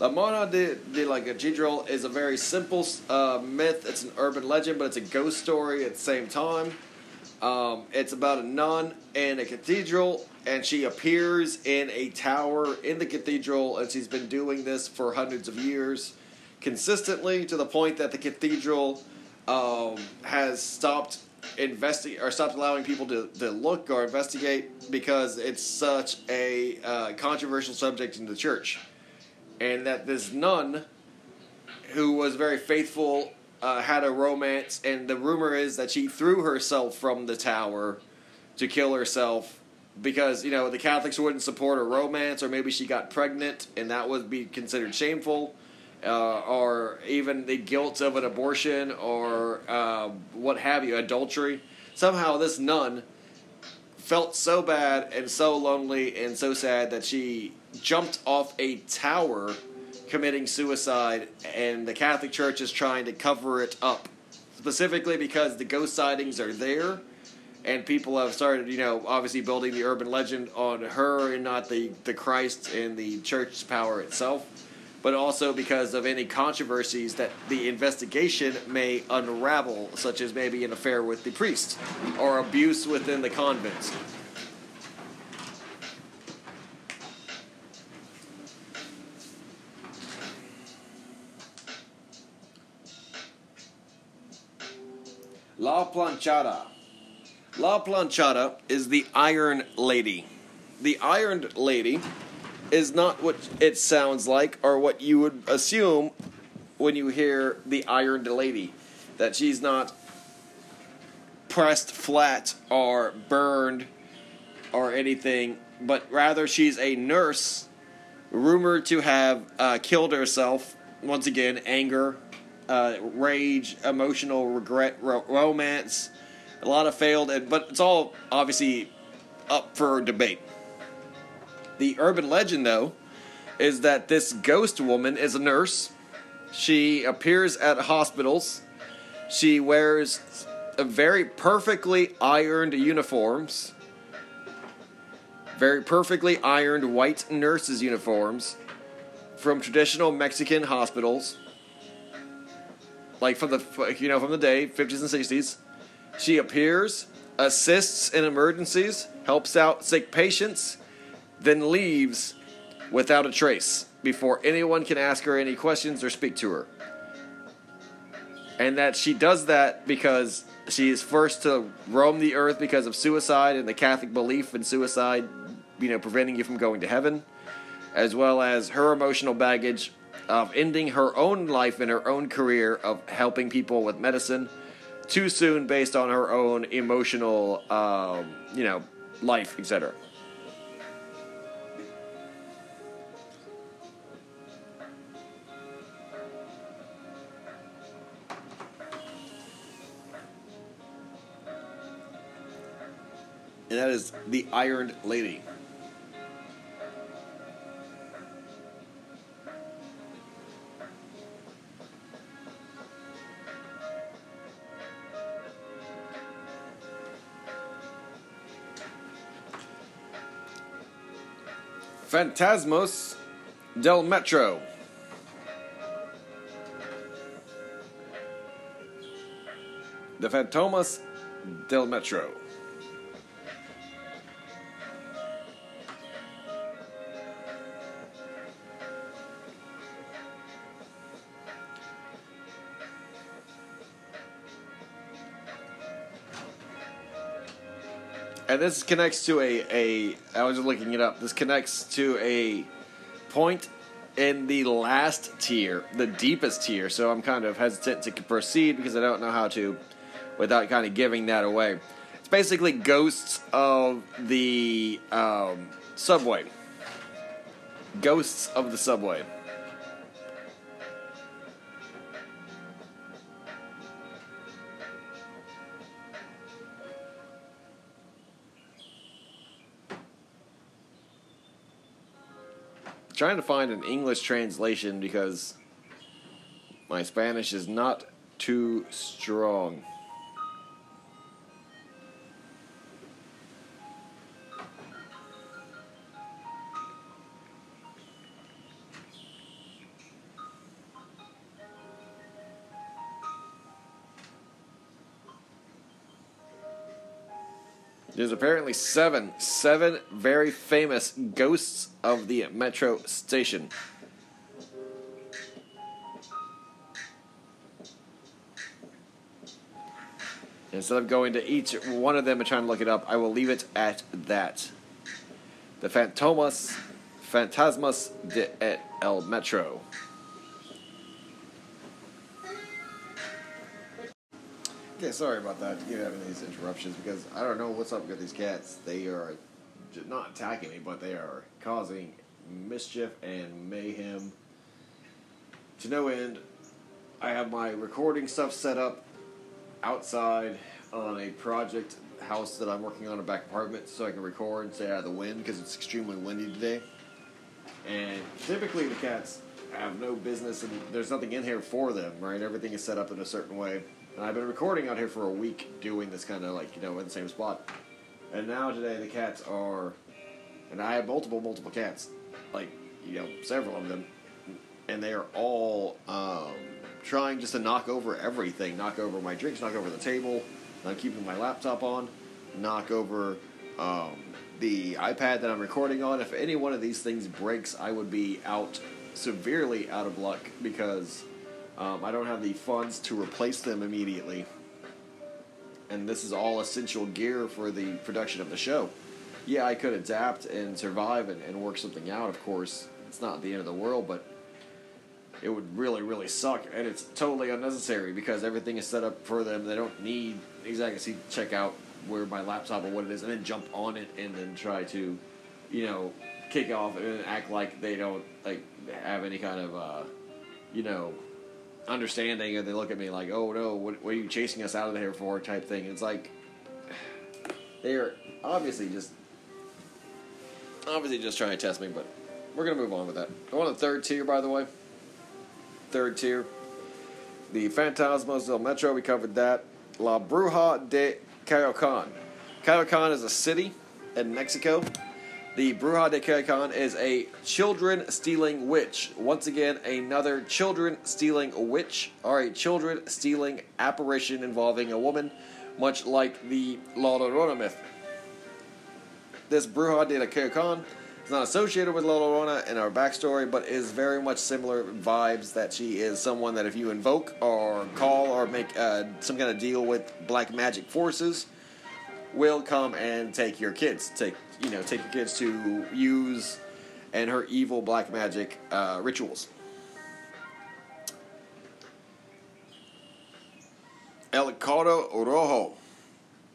La Monja de, de la Cathedral is a very simple uh, myth. It's an urban legend, but it's a ghost story at the same time. Um, it's about a nun in a cathedral, and she appears in a tower in the cathedral, and she's been doing this for hundreds of years consistently to the point that the cathedral um, has stopped investing or stopped allowing people to, to look or investigate because it's such a uh, controversial subject in the church. And that this nun who was very faithful uh, had a romance, and the rumor is that she threw herself from the tower to kill herself because you know the Catholics wouldn't support a romance, or maybe she got pregnant, and that would be considered shameful, uh, or even the guilt of an abortion, or uh, what have you, adultery. Somehow, this nun felt so bad and so lonely and so sad that she jumped off a tower committing suicide, and the Catholic Church is trying to cover it up. Specifically because the ghost sightings are there, and people have started, you know, obviously building the urban legend on her and not the, the Christ and the church's power itself, but also because of any controversies that the investigation may unravel, such as maybe an affair with the priest or abuse within the convent. La Planchada. La Planchada is the Iron Lady. The Iron Lady is not what it sounds like or what you would assume when you hear the Ironed Lady. That she's not pressed flat or burned or anything, but rather she's a nurse rumored to have uh, killed herself. Once again, anger, uh, rage, emotional regret, ro- romance, a lot of failed, but it's all obviously up for debate. The urban legend, though, is that this ghost woman is a nurse. She appears at hospitals. She wears very perfectly ironed uniforms, very perfectly ironed white nurses' uniforms from traditional Mexican hospitals like from the you know from the day 50s and 60s she appears assists in emergencies helps out sick patients then leaves without a trace before anyone can ask her any questions or speak to her and that she does that because she is first to roam the earth because of suicide and the catholic belief in suicide you know preventing you from going to heaven as well as her emotional baggage of ending her own life and her own career of helping people with medicine too soon based on her own emotional, um, you know, life, etc. And that is the Ironed Lady. Fantasmos del Metro. The Fantomas del Metro. This connects to a, a I was looking it up. This connects to a point in the last tier, the deepest tier. So I'm kind of hesitant to proceed because I don't know how to without kind of giving that away. It's basically ghosts of the um, subway. Ghosts of the subway. Trying to find an English translation because my Spanish is not too strong. There's apparently seven, seven very famous ghosts of the metro station. Instead of going to each one of them and trying to look it up, I will leave it at that. The Fantomas, Fantasmas de El Metro. Okay, sorry about that. You having these interruptions because I don't know what's up with these cats. They are not attacking me, but they are causing mischief and mayhem to no end. I have my recording stuff set up outside on a project house that I'm working on a back apartment so I can record and stay out of the wind because it's extremely windy today. And typically the cats have no business and there's nothing in here for them, right? Everything is set up in a certain way. And I've been recording out here for a week doing this kind of like, you know, in the same spot. And now today the cats are, and I have multiple, multiple cats, like, you know, several of them. And they are all um, trying just to knock over everything, knock over my drinks, knock over the table. I'm keeping my laptop on, knock over um, the iPad that I'm recording on. If any one of these things breaks, I would be out severely out of luck because um, I don't have the funds to replace them immediately. And this is all essential gear for the production of the show. Yeah, I could adapt and survive and, and work something out, of course. It's not the end of the world, but it would really, really suck. And it's totally unnecessary because everything is set up for them. They don't need exactly see check out where my laptop or what it is and then jump on it and then try to, you know, kick off and act like they don't like have any kind of uh, you know, understanding and they look at me like, oh no, what, what are you chasing us out of here for type thing. It's like they're obviously just obviously just trying to test me, but we're gonna move on with that. On to the third tier, by the way. Third tier. The Fantasmas del Metro, we covered that. La Bruja de Coyoacán. Coyoacán is a city in Mexico. The Bruja de Coyoacán is a children stealing witch. Once again, another children stealing witch, or a children stealing apparition involving a woman, much like the La Llorona myth. This Bruja de la Coyoacán is not associated with La Llorona in our backstory, but is very much similar vibes that she is someone that if you invoke or call or make uh, some kind of deal with black magic forces, will come and take your kids. Take you know take your kids to use and her evil black magic uh, rituals. El Carro Rojo,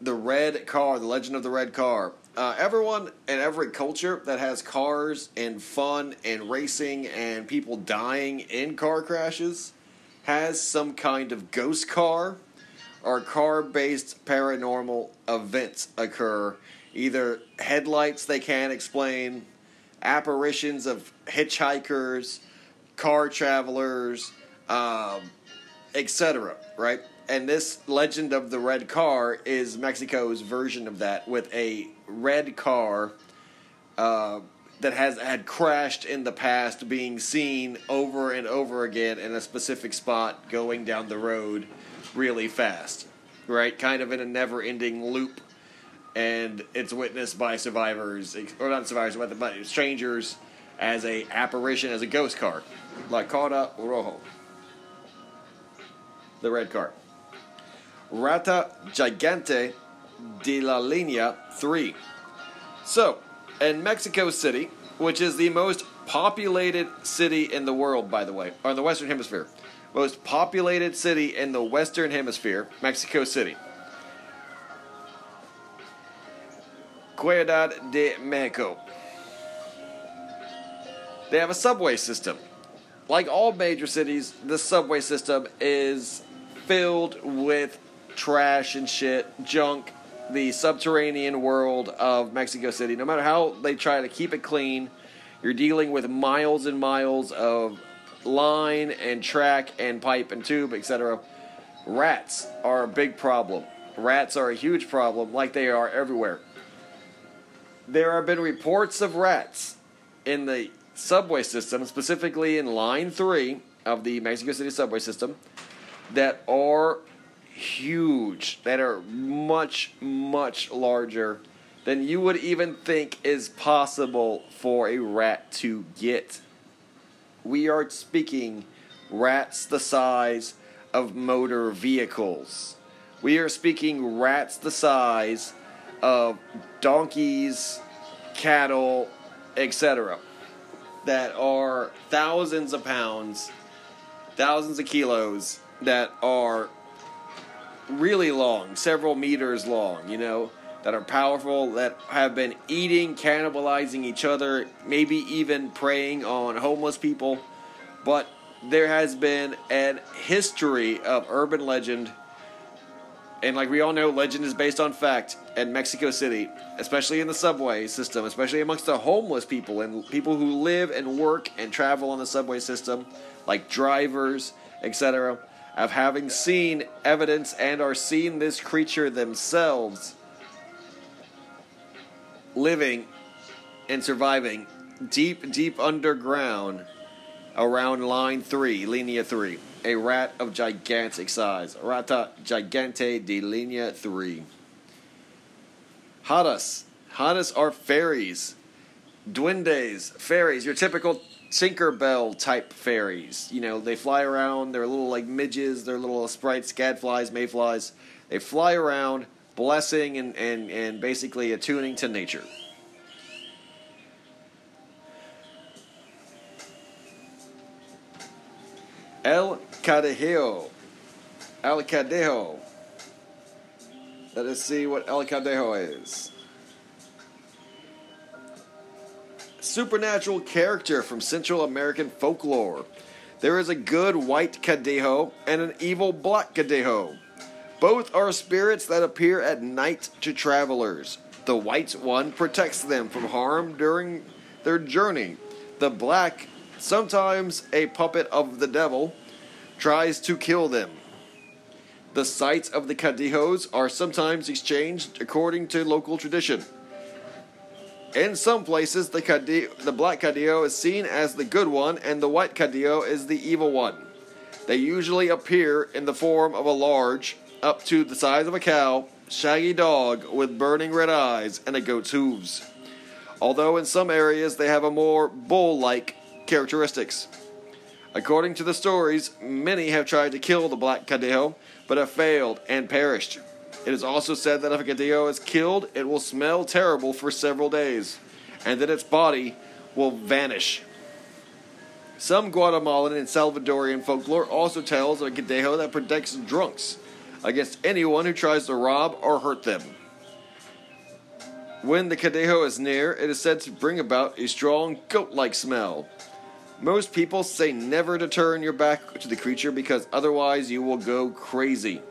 the red car, the legend of the red car. Uh, everyone in every culture that has cars and fun and racing and people dying in car crashes has some kind of ghost car or car based paranormal events occur. Either headlights they can't explain, apparitions of hitchhikers, car travelers, um, etc. Right? And this legend of the red car is Mexico's version of that, with a red car uh, that has had crashed in the past, being seen over and over again in a specific spot, going down the road really fast, right? Kind of in a never-ending loop, and it's witnessed by survivors, or not survivors, but, the but strangers, as a apparition, as a ghost car, La Carro Rojo, the red car. Rata Gigante de la Línea 3. So, in Mexico City, which is the most populated city in the world, by the way, or in the Western Hemisphere, most populated city in the Western Hemisphere, Mexico City. Ciudad de Mexico. They have a subway system. Like all major cities, the subway system is filled with trash and shit, junk, the subterranean world of Mexico City. No matter how they try to keep it clean, you're dealing with miles and miles of line and track and pipe and tube, etc. Rats are a big problem. Rats are a huge problem, like they are everywhere. There have been reports of rats in the subway system, specifically in line three of the Mexico City subway system, that are huge, that are much, much larger than you would even think is possible for a rat to get. We are speaking rats the size of motor vehicles. We are speaking rats the size of donkeys, cattle, etc. that are thousands of pounds, thousands of kilos, that are really long, several meters long, you know, that are powerful, that have been eating, cannibalizing each other, maybe even preying on homeless people. But there has been an history of urban legend and like we all know, legend is based on fact. In Mexico City, especially in the subway system, especially amongst the homeless people and people who live and work and travel on the subway system, like drivers, etc., of having seen evidence and are seeing this creature themselves living and surviving deep, deep underground around line three, linea three a rat of gigantic size. Rata gigante de linea 3. Hadas. Hadas are fairies. Duendes, fairies, your typical Tinkerbell type fairies. You know, they fly around, they're little like midges, they're little sprites, gadflies, mayflies. They fly around, blessing and, and, and basically attuning to nature. El Cadejo. El Cadejo. Let us see what El Cadejo is. Supernatural character from Central American folklore. There is a good white Cadejo and an evil black Cadejo. Both are spirits that appear at night to travelers. The white one protects them from harm during their journey. The black, sometimes a puppet of the devil, tries to kill them. The sites of the cadejos are sometimes exchanged according to local tradition. In some places, the, cadejo, the black cadejo is seen as the good one, and the white cadejo is the evil one. They usually appear in the form of a large, up to the size of a cow, shaggy dog with burning red eyes and a goat's hooves. Although in some areas they have a more bull like characteristics. According to the stories, many have tried to kill the black Cadejo, but have failed and perished. It is also said that if a Cadejo is killed, it will smell terrible for several days, and that its body will vanish. Some Guatemalan and Salvadorian folklore also tells of a Cadejo that protects drunks against anyone who tries to rob or hurt them. When the Cadejo is near, it is said to bring about a strong goat like smell most people say never to turn your back to the creature because otherwise you will go crazy.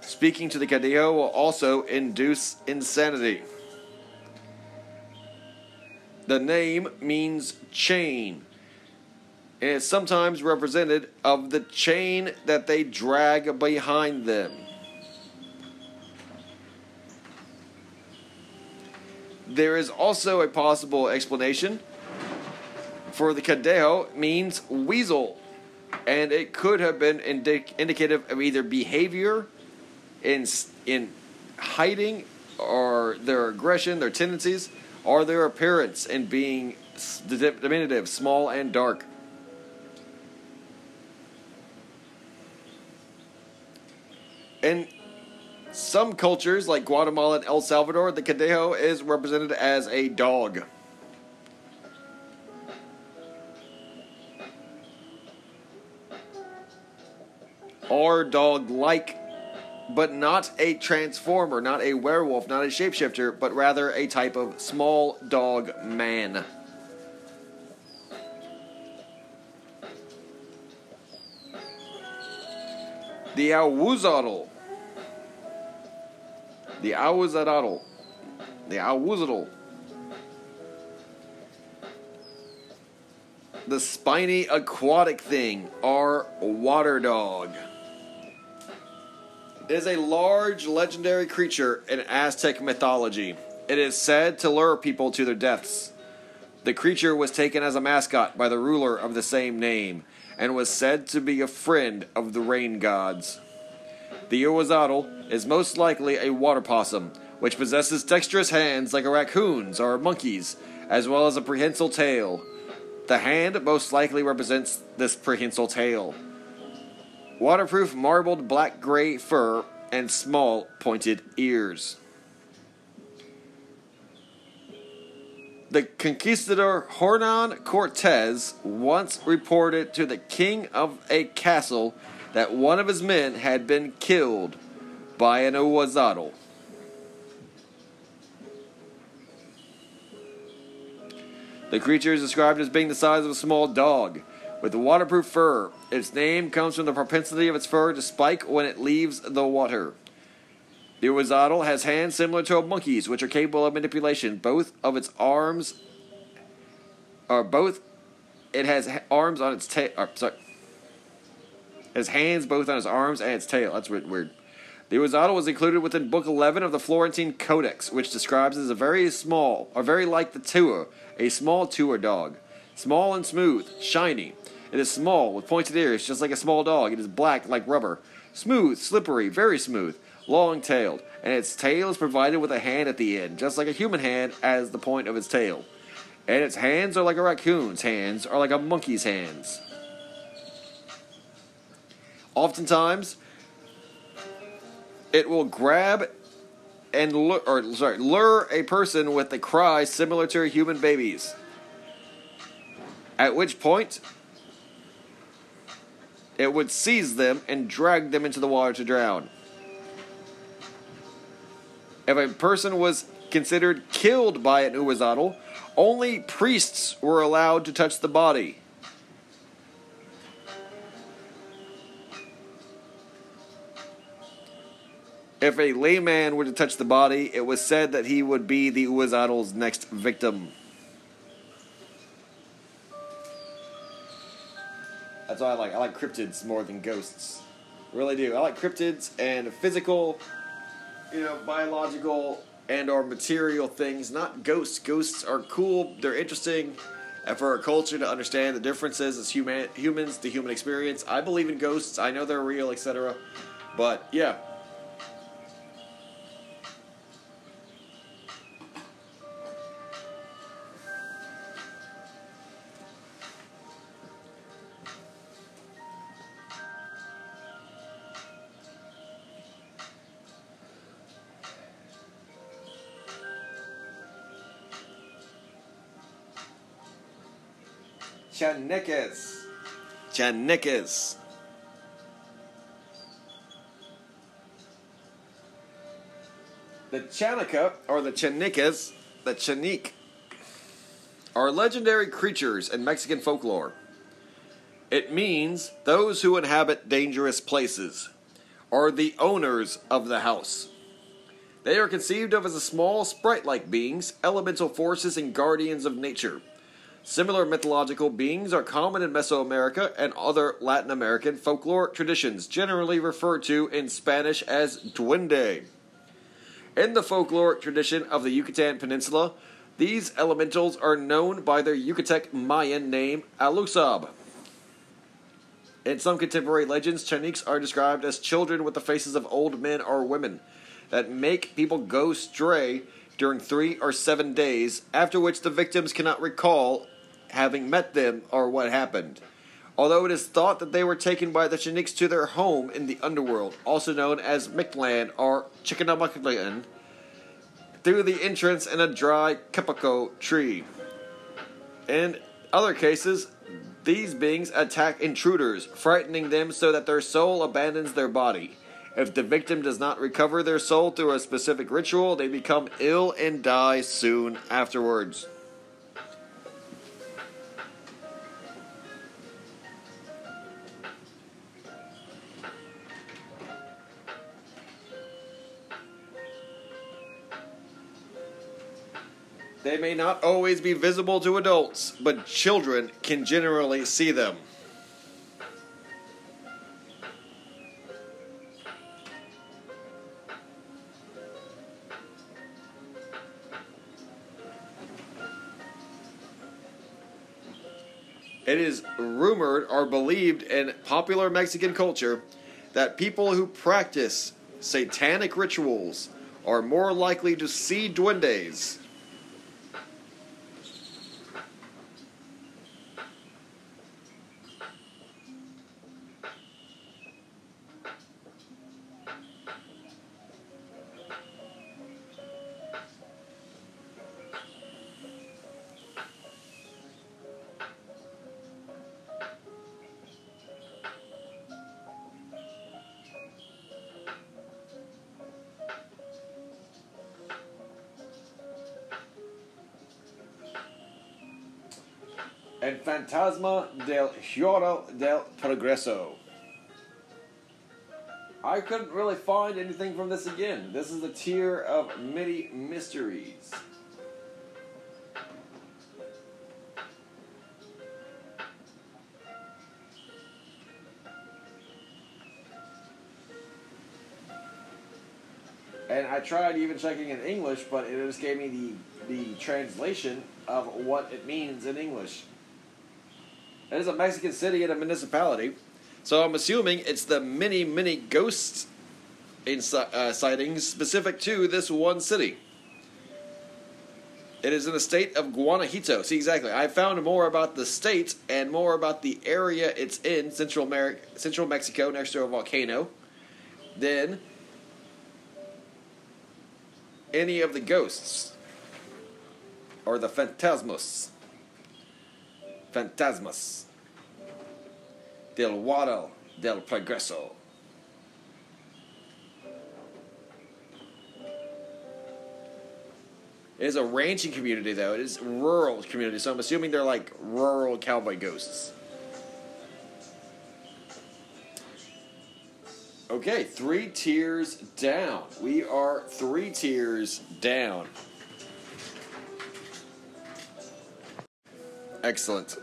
Speaking to the Cadejo will also induce insanity. The name means chain, and is sometimes represented of the chain that they drag behind them. There is also a possible explanation for the Cadejo means weasel, and it could have been indic- indicative of either behavior in in hiding or their aggression, their tendencies, or their appearance in being diminutive, small, and dark. In some cultures, like Guatemala and El Salvador, the Cadejo is represented as a dog. Are dog like, but not a transformer, not a werewolf, not a shapeshifter, but rather a type of small dog man. The Ahuizotl. The Ahuizotl. The Ahuizotl. The spiny aquatic thing, our water dog is a large legendary creature in Aztec mythology. It is said to lure people to their deaths. The creature was taken as a mascot by the ruler of the same name and was said to be a friend of the rain gods. The Ahuizotl is most likely a water possum, which possesses dexterous hands like a raccoon's or a monkey's, as well as a prehensile tail. The hand most likely represents this prehensile tail. Waterproof marbled black gray fur and small pointed ears. The conquistador Hernan Cortez once reported to the king of a castle that one of his men had been killed by an Ahuizotl. The creature is described as being the size of a small dog, with waterproof fur. Its name comes from the propensity of its fur to spike when it leaves the water. The Ahuizotl has hands similar to a monkey's, which are capable of manipulation. Both of its arms are both. It has arms on its tail. Uh, sorry, it has hands both on its arms and its tail. That's weird. The Ahuizotl was included within Book 11 of the Florentine Codex, which describes as a very small, or very like the Tua, a small Tua dog. Small and smooth, shiny. It is small, with pointed ears, just like a small dog. It is black like rubber. Smooth, slippery, very smooth long tailed, and its tail is provided with a hand at the end, just like a human hand as the point of its tail. And its hands are like a raccoon's hands, or like a monkey's hands. Oftentimes, it will grab and lure, or sorry, lure a person with a cry similar to a human baby's. At which point, it would seize them and drag them into the water to drown if a person was considered killed by an Ahuizotl, only priests were allowed to touch the body. If a layman were to touch the body, it was said that he would be the Ahuizotl's next victim. That's why I like. I like cryptids more than ghosts. Really do. I like cryptids and physical you know, biological and or material things, not ghosts. Ghosts are cool, they're interesting, and for our culture to understand the differences as human humans, the human experience. I believe in ghosts. I know they're real, etc. But yeah, Chaneques. Chaneques. The Chaneque, or the Chaneques, the Chaneque, are legendary creatures in Mexican folklore. It means those who inhabit dangerous places, are the owners of the house. They are conceived of as a small sprite like beings, elemental forces, and guardians of nature. Similar mythological beings are common in Mesoamerica and other Latin American folklore traditions, generally referred to in Spanish as duende. In the folkloric tradition of the Yucatan Peninsula, these elementals are known by their Yucatec Mayan name Aluxo'ob. In some contemporary legends, Chaneques are described as children with the faces of old men or women that make people go stray during three or seven days, after which the victims cannot recall having met them or what happened. Although it is thought that they were taken by the Chiniks to their home in the underworld, also known as Mictlan or Chicnauhmictlan, through the entrance in a dry kapako tree. In other cases, these beings attack intruders, frightening them so that their soul abandons their body. If the victim does not recover their soul through a specific ritual, they become ill and die soon afterwards. They may not always be visible to adults, but children can generally see them. It is rumored or believed in popular Mexican culture that people who practice satanic rituals are more likely to see duendes. Fantasma del Giorno del. I couldn't really find anything from this again. This is the tier of many mysteries. And I tried even checking in English, but it just gave me the, the translation of what it means in English. It is a Mexican city and a municipality. So I'm assuming it's the many, many ghosts uh, sightings specific to this one city. It is in the state of Guanajuato. See, exactly. I found more about the state and more about the area it's in, Central America, Central Mexico, next to a volcano, than any of the ghosts or the phantasmos. Fantasmas del Guado del Progreso. It is a ranching community, though. It is rural community, so I'm assuming they're like rural cowboy ghosts. Okay, three tiers down. We are three tiers down. Excellent.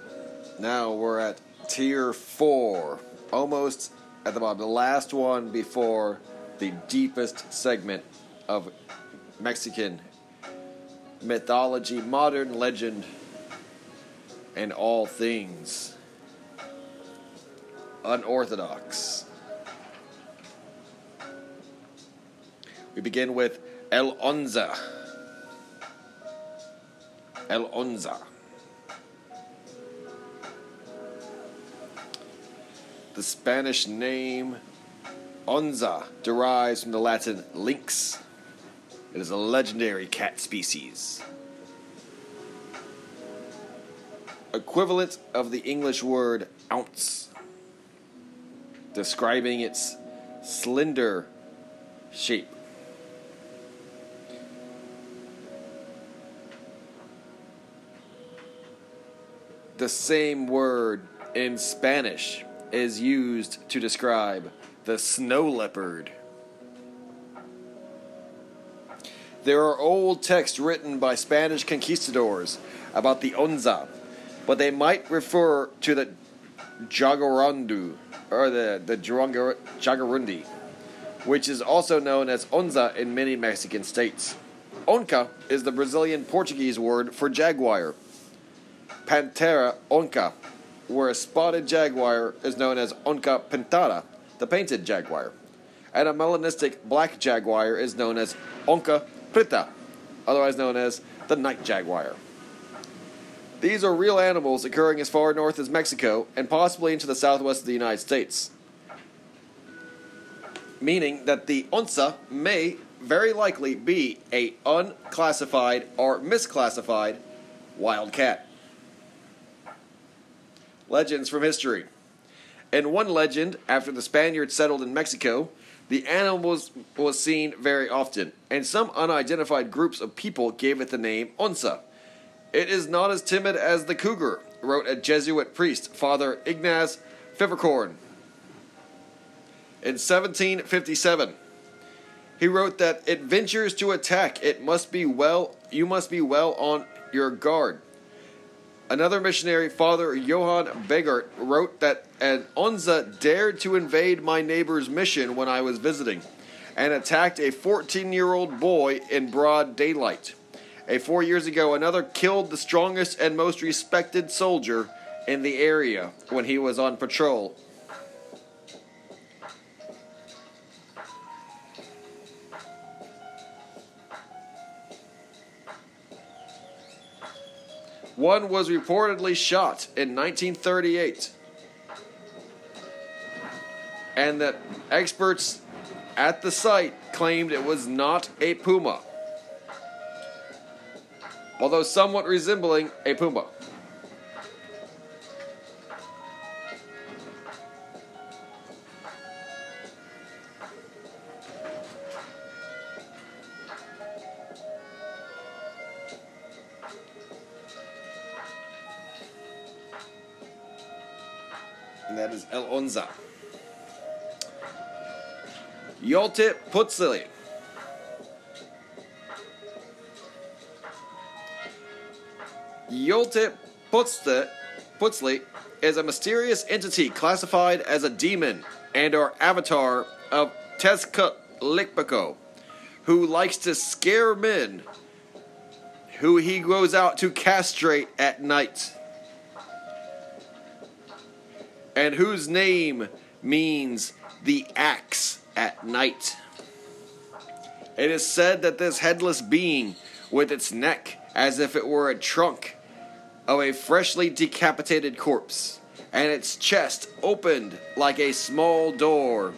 Now we're at tier four, almost at the bottom, the last one before the deepest segment of Mexican mythology, modern legend, and all things unorthodox. We begin with El Onza. El Onza. The Spanish name Onza derives from the Latin lynx. It is a legendary cat species. Equivalent of the English word ounce, describing its slender shape. The same word in Spanish is used to describe the snow leopard. There are old texts written by Spanish conquistadors about the Onza, but they might refer to the Jaguarandu or the, the Jaguarundi, which is also known as Onza in many Mexican states. Onca is the Brazilian Portuguese word for jaguar. Panthera onca where a spotted jaguar is known as Onca pintada, the painted jaguar, and a melanistic black jaguar is known as Onca preta, otherwise known as the night jaguar. These are real animals occurring as far north as Mexico and possibly into the southwest of the United States. Meaning that the onza may very likely be a unclassified or misclassified wild cat. Legends from history. In one legend, after the Spaniards settled in Mexico, the animal was, was seen very often, and some unidentified groups of people gave it the name onza. It is not as timid as the cougar, wrote a Jesuit priest, Father Ignaz Pfefferkorn. In 1757, he wrote that it ventures to attack. It must be well. You must be well on your guard. Another missionary, Father Johann Baegert, wrote that an Onza dared to invade my neighbor's mission when I was visiting and attacked a 14 year old boy in broad daylight. A four years ago, another killed the strongest and most respected soldier in the area when he was on patrol. One was reportedly shot in 1938. And that experts at the site claimed it was not a puma, although somewhat resembling a puma. Yolte Putzli. Yolte Putzli, Putzli is a mysterious entity classified as a demon and or avatar of Tezcatlipoca, who likes to scare men who he goes out to castrate at night. And whose name means the axe at night. It is said that this headless being, with its neck as if it were a trunk of a freshly decapitated corpse, and its chest opened like a small door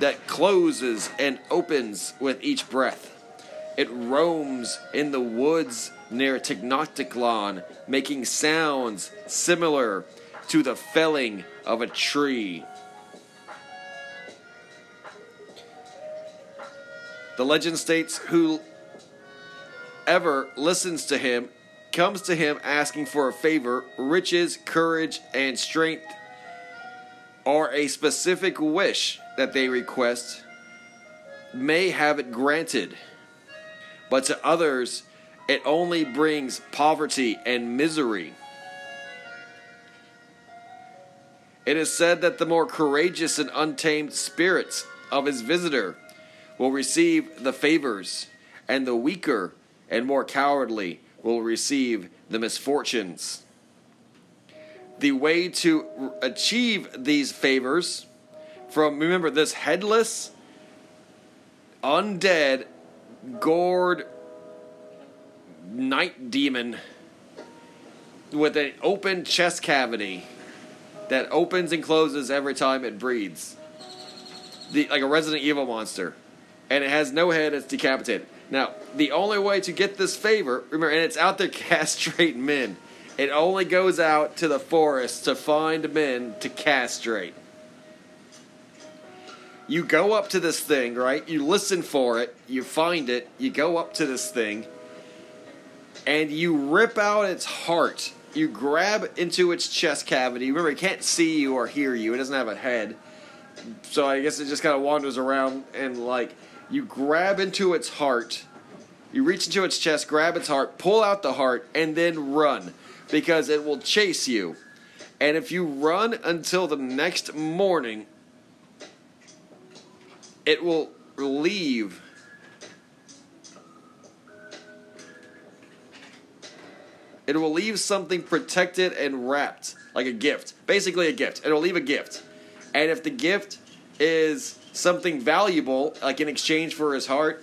that closes and opens with each breath. It roams in the woods near Tenochtitlan, making sounds similar to the felling of a tree. The legend states whoever listens to him comes to him asking for a favor, riches, courage, and strength, or a specific wish that they request, may have it granted. But to others, it only brings poverty and misery. It is said that the more courageous and untamed spirits of his visitor will receive the favors, and the weaker and more cowardly will receive the misfortunes. The way to achieve these favors from, remember, this headless, undead, gored night demon with an open chest cavity that opens and closes every time it breathes. The, like a Resident Evil monster and it has no head. It's decapitated. Now, the only way to get this favor, remember, and it's out there castrate men. It only goes out to the forest to find men to castrate. You go up to this thing, right? You listen for it, you find it, you go up to this thing, and you rip out its heart. You grab into its chest cavity. Remember, it can't see you or hear you, it doesn't have a head. So I guess it just kind of wanders around and, like, you grab into its heart, you reach into its chest, grab its heart, pull out the heart, and then run because it will chase you. And if you run until the next morning, it will leave. It will leave something protected and wrapped, like a gift. Basically, a gift. It'll leave a gift. And if the gift is something valuable, like in exchange for his heart,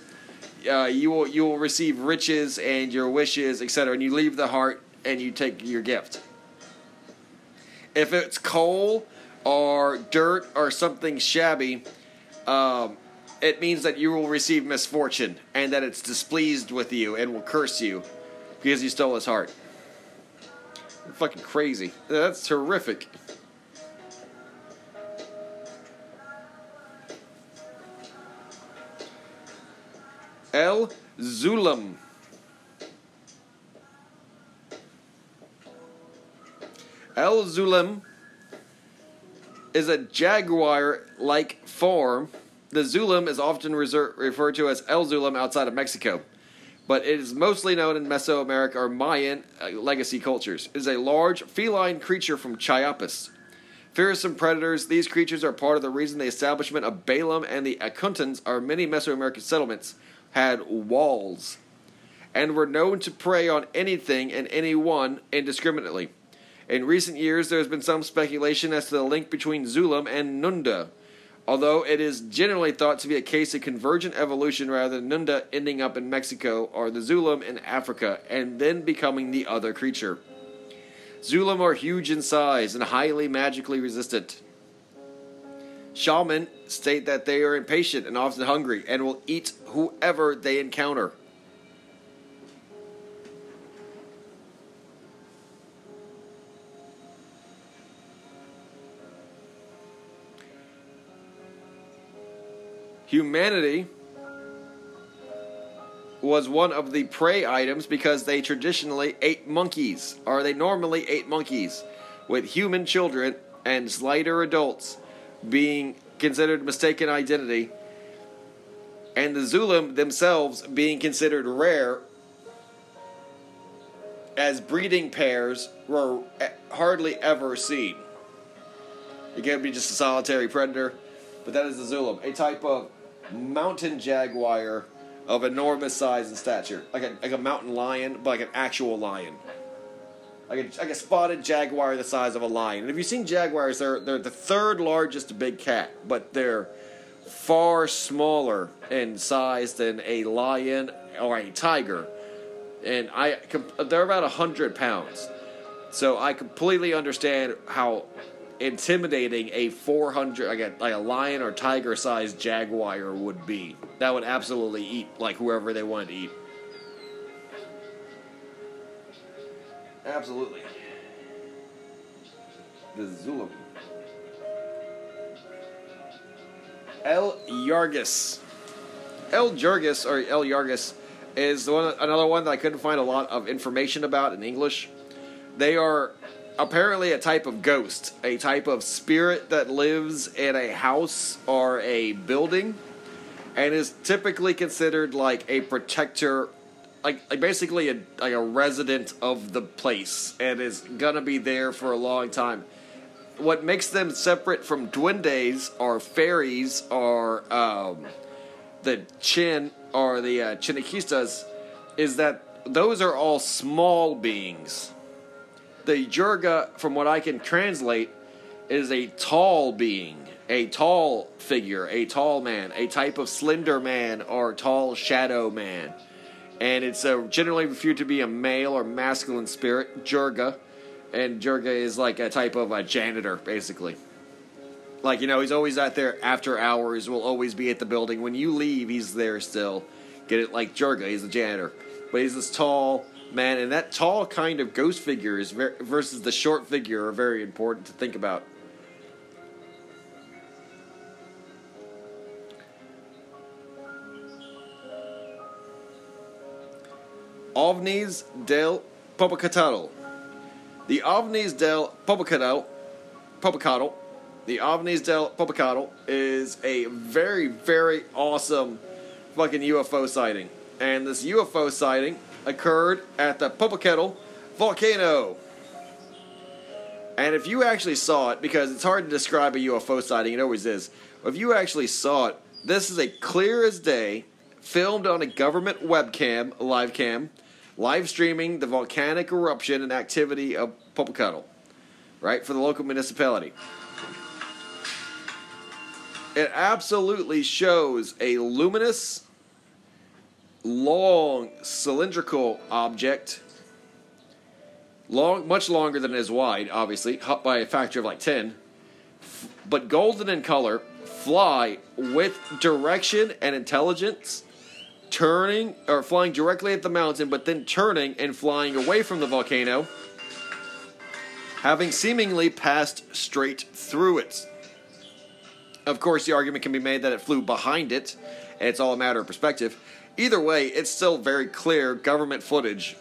uh, you will you will receive riches and your wishes, etc. And you leave the heart and you take your gift. If it's coal or dirt or something shabby, um, it means that you will receive misfortune and that it's displeased with you and will curse you because you stole his heart. Fucking crazy. That's terrific. El Zulam. El Zulam is a jaguar like form. The Zulam is often referred to as El Zulam outside of Mexico, but it is mostly known in Mesoamerica or Mayan uh, legacy cultures. It is a large feline creature from Chiapas. Fearsome predators, these creatures are part of the reason the establishment of Balaam and the Akuntans are many Mesoamerican settlements had walls and were known to prey on anything and anyone indiscriminately. In recent years, there has been some speculation as to the link between Zulam and Nunda, Although it is generally thought to be a case of convergent evolution rather than Nunda ending up in Mexico or the Zulum in Africa and then becoming the other creature. Zulum are huge in size and highly magically resistant. Shaman state that they are impatient and often hungry and will eat whoever they encounter. Humanity was one of the prey items because they traditionally ate monkeys, or they normally ate monkeys, with human children and slighter adults being considered mistaken identity, and the Zulum themselves being considered rare as breeding pairs were hardly ever seen. It can be just a solitary predator, but that is the Zulum, a type of mountain jaguar of enormous size and stature, like a like a mountain lion, but like an actual lion, like a like a spotted jaguar the size of a lion. And if you've seen jaguars, they're they're the third largest big cat, but they're far smaller in size than a lion or a tiger. And I they're about hundred pounds, so I completely understand how intimidating a 400 like a, like a lion or tiger sized jaguar would be that would absolutely eat like whoever they wanted to eat absolutely. The zulum el yargis. El jargus or el yargis is one another one that i couldn't find a lot of information about in english. They are apparently a type of ghost, a type of spirit that lives in a house or a building and is typically considered like a protector like, like basically a like a resident of the place and is gonna be there for a long time. What makes them separate from duendes or fairies or um, the chin or the uh, chiniquistas is that those are all small beings the Jurga, from what I can translate, is a tall being, a tall figure, a tall man, a type of slender man or tall shadow man. And it's uh, generally referred to be a male or masculine spirit, Jurga. And Jurga is like a type of a janitor, basically. Like, you know, he's always out there after hours, will always be at the building. When you leave, he's there still. Get it? Like Jurga, he's a janitor. But he's this tall, man, and that tall kind of ghost figure is ver- versus the short figure are very important to think about. OVNIs del Popocatépetl. The OVNIs del Popocatépetl, Popocatépetl, the OVNIs del Popocatépetl is a very, very awesome fucking UFO sighting. And this UFO sighting occurred at the Popocatépetl volcano. And if you actually saw it, because it's hard to describe a UFO sighting, it always is. If you actually saw it, this is a clear as day, filmed on a government webcam, live cam, live streaming the volcanic eruption and activity of Popocatépetl, right, for the local municipality. It absolutely shows a luminous long cylindrical object, long, much longer than it is wide, obviously, by a factor of like 10, but golden in color, fly with direction and intelligence, turning or flying directly at the mountain, but then turning and flying away from the volcano, having seemingly passed straight through it. Of course, the argument can be made that it flew behind it, and it's all a matter of perspective. Either way, it's still very clear government footage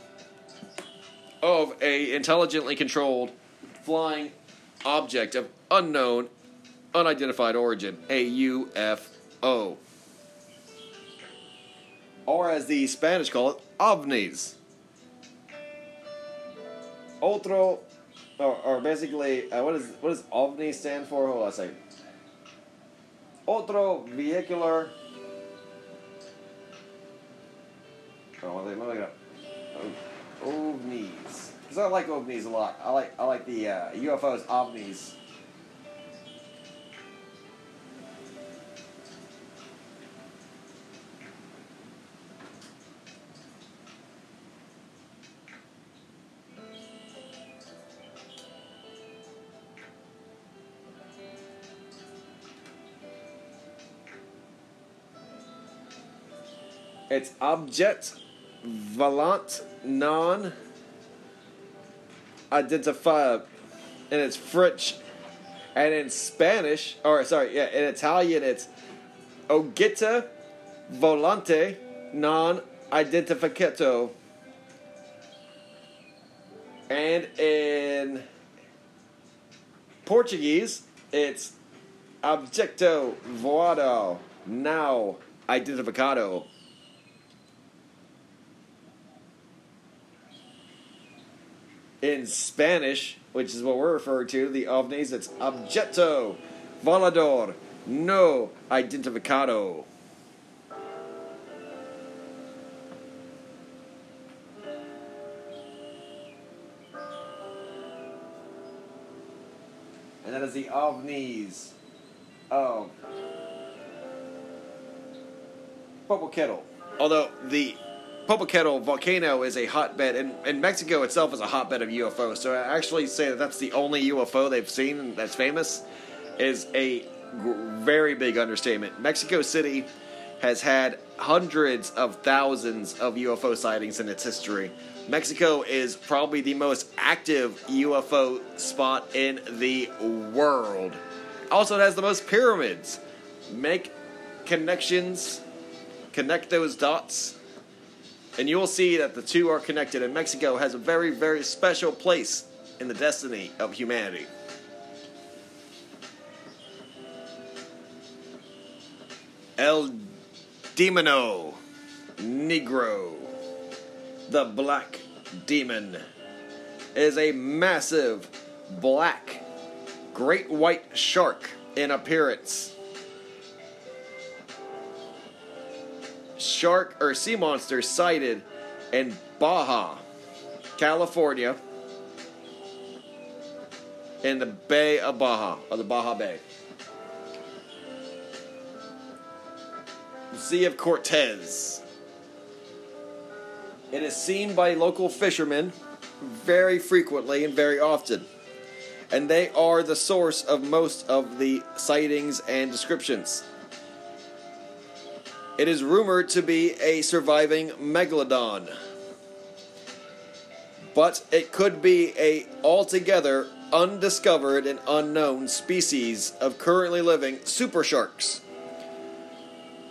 of a intelligently controlled flying object of unknown, unidentified origin, a UFO. Or as the Spanish call it, ovnis. Otro, or, or basically, uh, what, is, what does ovni stand for? Hold on a second. Otro vehicular Oh, let me look it up. OVNIs. Because I like OVNIs a lot. I like I like the uh, UFOs, OVNIs. It's object volant non identifiable. And it's French. And in Spanish, or sorry, yeah, in Italian, it's Ogetta volante non identificato. And in Portuguese, it's Objecto voado now identificado. In Spanish, which is what we're referring to, the ovnis, it's Objeto volador no identificado. And that is the ovnis of kettle. Although the Popocatépetl volcano is a hotbed, and, and Mexico itself is a hotbed of UFOs. So I actually say that that's the only UFO they've seen that's famous is a very big understatement. Mexico City has had hundreds of thousands of UFO sightings in its history. Mexico is probably the most active UFO spot in the world. Also, it has the most pyramids. Make connections, connect those dots, and you will see that the two are connected. And Mexico has a very, very special place in the destiny of humanity. El Demono Negro, the Black Demon, is a massive black great white shark in appearance. Shark or sea monster sighted in Baja, California, in the Bay of Baja, or the Baja Bay. Sea of Cortez. It is seen by local fishermen very frequently and very often. And they are the source of most of the sightings and descriptions. It is rumored to be a surviving megalodon. But it could be a altogether undiscovered and unknown species of currently living super sharks.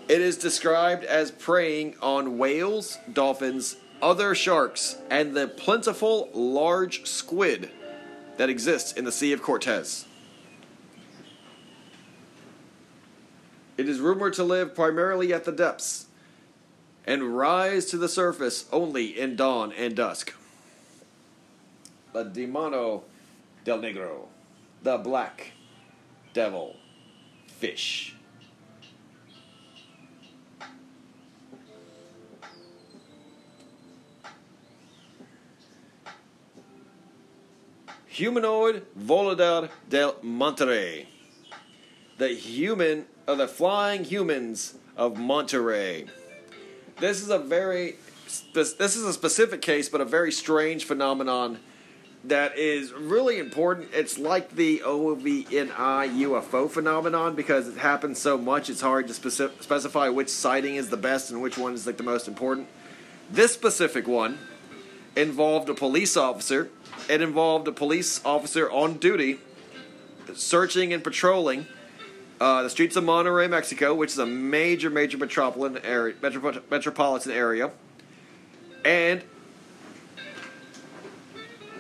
It is described as preying on whales, dolphins, other sharks, and the plentiful large squid that exists in the Sea of Cortez. It is rumored to live primarily at the depths and rise to the surface only in dawn and dusk. The Demono del Negro, the Black Devil Fish. Humanoid Volador del Monterrey. The human, or the flying humans of Monterrey. This is a very, this, this is a specific case, but a very strange phenomenon that is really important. It's like the OVNI UFO phenomenon because it happens so much, it's hard to speci- specify which sighting is the best and which one is like the most important. This specific one involved a police officer. It involved a police officer on duty searching and patrolling uh, the streets of Monterrey, Mexico, which is a major, major metropolitan area, metro- metropolitan area, and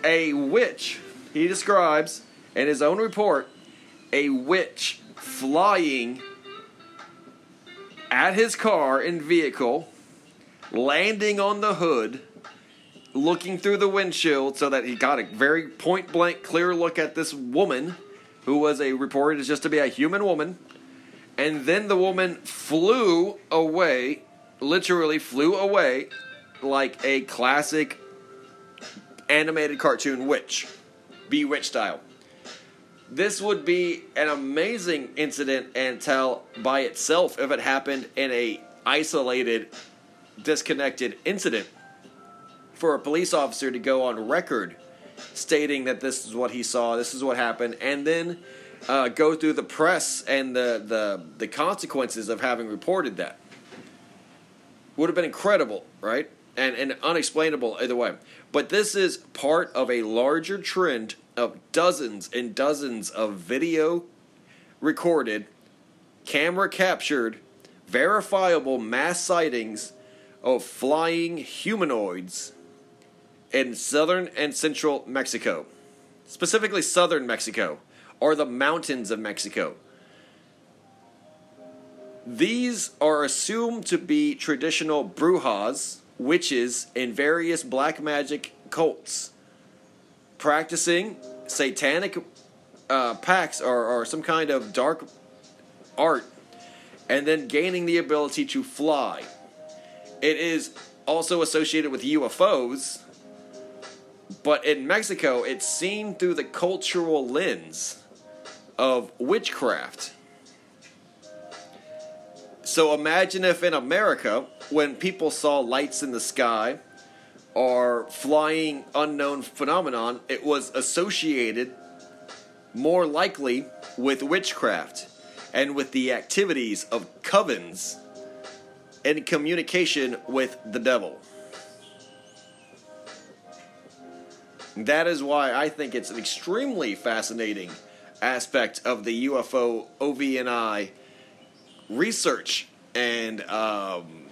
a witch. He describes in his own report a witch flying at his car and vehicle, landing on the hood, looking through the windshield so that he got a very point blank, clear look at this woman who was a reported as just to be a human woman. And then the woman flew away, literally flew away, like a classic animated cartoon witch, Bewitched style. This would be an amazing incident and tell by itself if it happened in a isolated, disconnected incident. For a police officer to go on record stating that this is what he saw, this is what happened, and then uh, go through the press and the, the the consequences of having reported that. would have been incredible, right? And and unexplainable either way. But this is part of a larger trend of dozens and dozens of video recorded, camera captured, verifiable mass sightings of flying humanoids in southern and central Mexico, specifically southern Mexico, or the mountains of Mexico. These are assumed to be traditional brujas, witches, and various black magic cults practicing satanic uh, pacts or, or some kind of dark art and then gaining the ability to fly. It is also associated with UFOs, but in Mexico, it's seen through the cultural lens of witchcraft. So imagine if in America, when people saw lights in the sky or flying unknown phenomenon, it was associated more likely with witchcraft and with the activities of covens in communication with the devil. That is why I think it's an extremely fascinating aspect of the UFO OVNI research and um,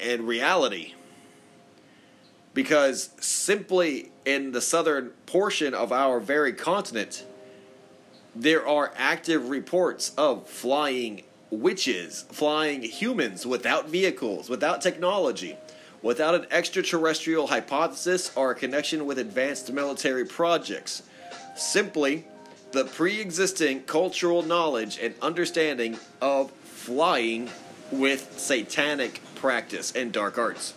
and reality. Because simply in the southern portion of our very continent, there are active reports of flying witches, flying humans without vehicles, without technology, without an extraterrestrial hypothesis or a connection with advanced military projects. Simply the pre existing cultural knowledge and understanding of flying with satanic practice and dark arts.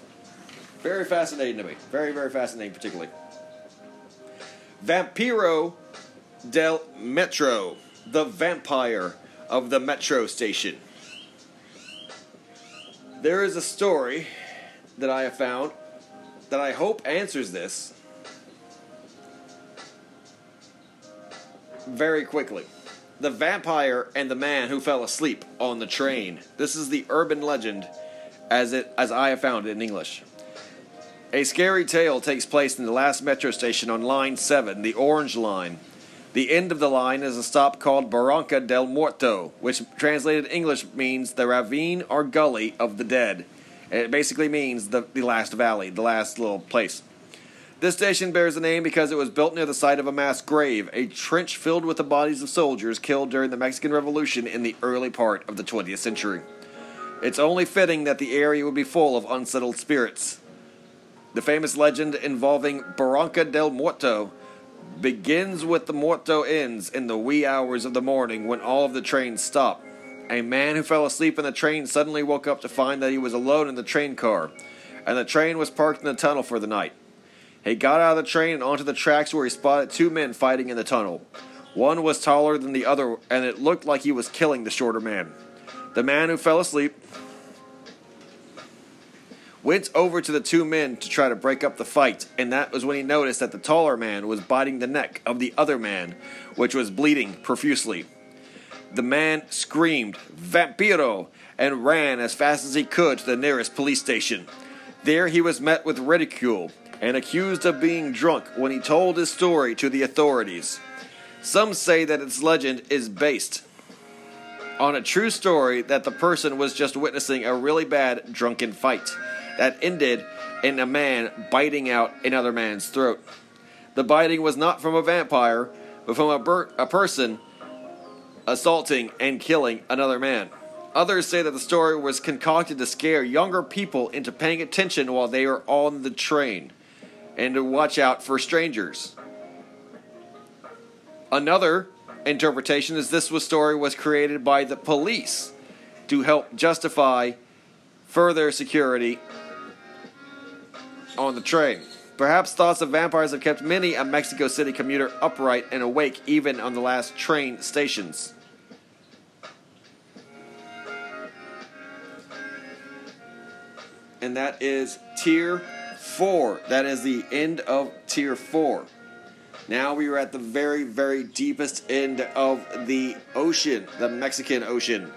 Very fascinating to me. Very, very fascinating, particularly. Vampiro del Metro, the vampire of the metro station. There is a story that I have found that I hope answers this very quickly. The vampire and the man who fell asleep on the train. This is the urban legend as it as I have found it in English. A scary tale takes place in the last metro station on line 7, the Orange Line. The end of the line is a stop called Barranca del Muerto, which translated English means the ravine or gully of the dead. It basically means the, the last valley, the last little place. This station bears the name because it was built near the site of a mass grave, a trench filled with the bodies of soldiers killed during the Mexican Revolution in the early part of the 20th century. It's only fitting that the area would be full of unsettled spirits. The famous legend involving Barranca del Muerto begins with the Muerto ends in the wee hours of the morning when all of the trains stop. A man who fell asleep in the train suddenly woke up to find that he was alone in the train car, and the train was parked in the tunnel for the night. He got out of the train and onto the tracks where he spotted two men fighting in the tunnel. One was taller than the other, and it looked like he was killing the shorter man. The man who fell asleep went over to the two men to try to break up the fight, and that was when he noticed that the taller man was biting the neck of the other man, which was bleeding profusely. The man screamed, Vampiro, and ran as fast as he could to the nearest police station. There he was met with ridicule and accused of being drunk when he told his story to the authorities. Some say that its legend is based on a true story that the person was just witnessing a really bad drunken fight that ended in a man biting out another man's throat. The biting was not from a vampire, but from a, ber- a person assaulting and killing another man. Others say that the story was concocted to scare younger people into paying attention while they are on the train and to watch out for strangers. Another interpretation is this was story was created by the police to help justify further security on the train. Perhaps thoughts of vampires have kept many a Mexico City commuter upright and awake even on the last train stations. And that is tier four. That is the end of tier four. Now we are at the very, very deepest end of the ocean, the Mexican Ocean.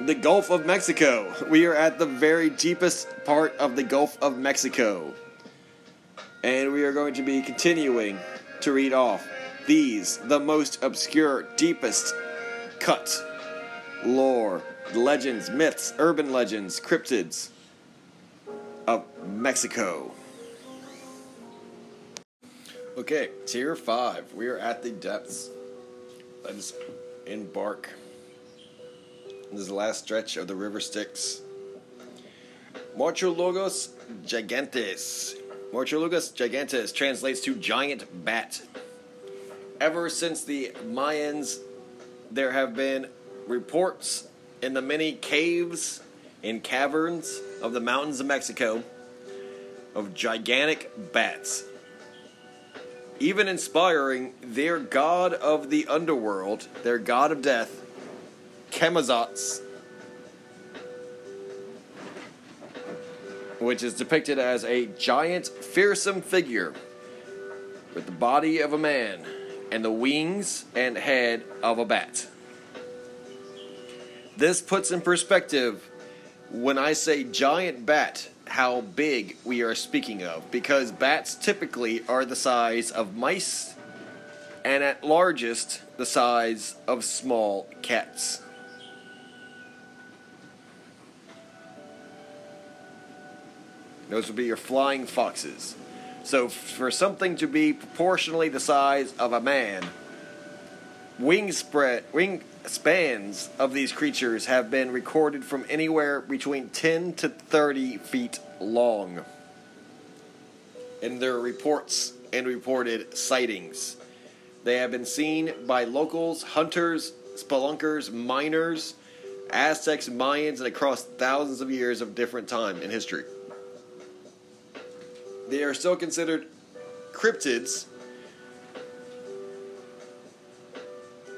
the Gulf of Mexico. We are at the very deepest part of the Gulf of Mexico. And we are going to be continuing to read off these, the most obscure, deepest cut lore, legends, myths, urban legends, cryptids of Mexico. Okay, tier five. We are at the depths. Let us embark. This is the last stretch of the river Styx. Morchologos gigantes. Morchologos gigantes translates to giant bat. Ever since the Mayans, there have been reports in the many caves and caverns of the mountains of Mexico of gigantic bats even inspiring their god of the underworld, their god of death, Camazotz, which is depicted as a giant, fearsome figure with the body of a man and the wings and head of a bat. This puts in perspective when I say giant bat how big we are speaking of because bats typically are the size of mice and at largest the size of small cats. Those would be your flying foxes. So, for something to be proportionally the size of a man, wing spread, wing spans of these creatures have been recorded from anywhere between 10 to 30 feet long in their reports and reported sightings. They have been seen by locals, hunters, spelunkers, miners, Aztecs, Mayans, and across thousands of years of different time in history. They are still considered cryptids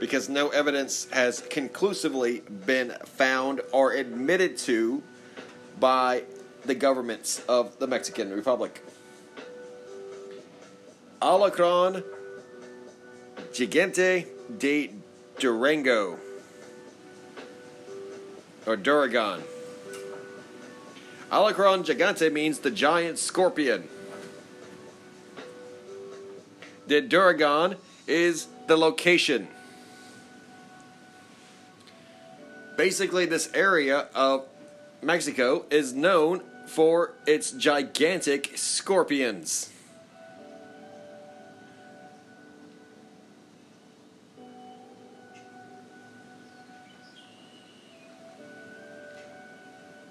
because no evidence has conclusively been found or admitted to by the governments of the Mexican Republic. Alacron Gigante de Durango or Duragon. Alacron Gigante means the giant scorpion. The Duragon is the location. Basically, this area of Mexico is known for its gigantic scorpions.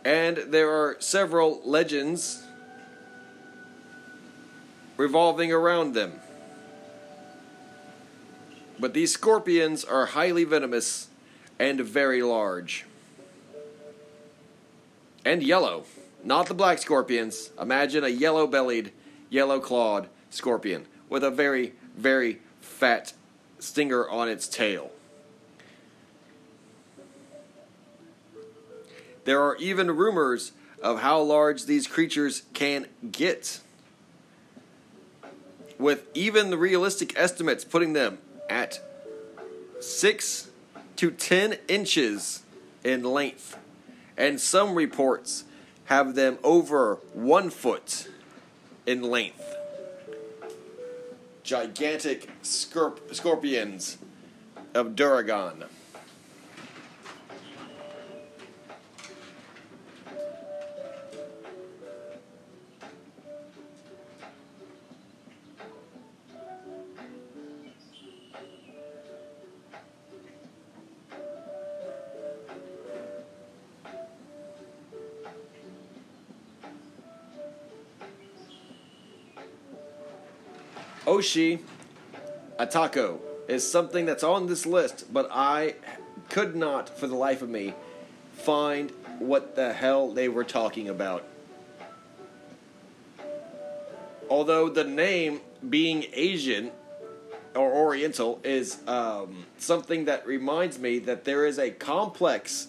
And there are several legends revolving around them. But these scorpions are highly venomous and very large. And yellow. Not the black scorpions. Imagine a yellow bellied, yellow clawed scorpion with a very, very fat stinger on its tail. There are even rumors of how large these creatures can get, with even the realistic estimates putting them at 6 to 10 inches in length, and some reports have them over one foot in length. Gigantic scorp- scorpions of Duragon. Oshi Atako is something that's on this list, but I could not, for the life of me, find what the hell they were talking about. Although the name being Asian or Oriental is um, something that reminds me that there is a complex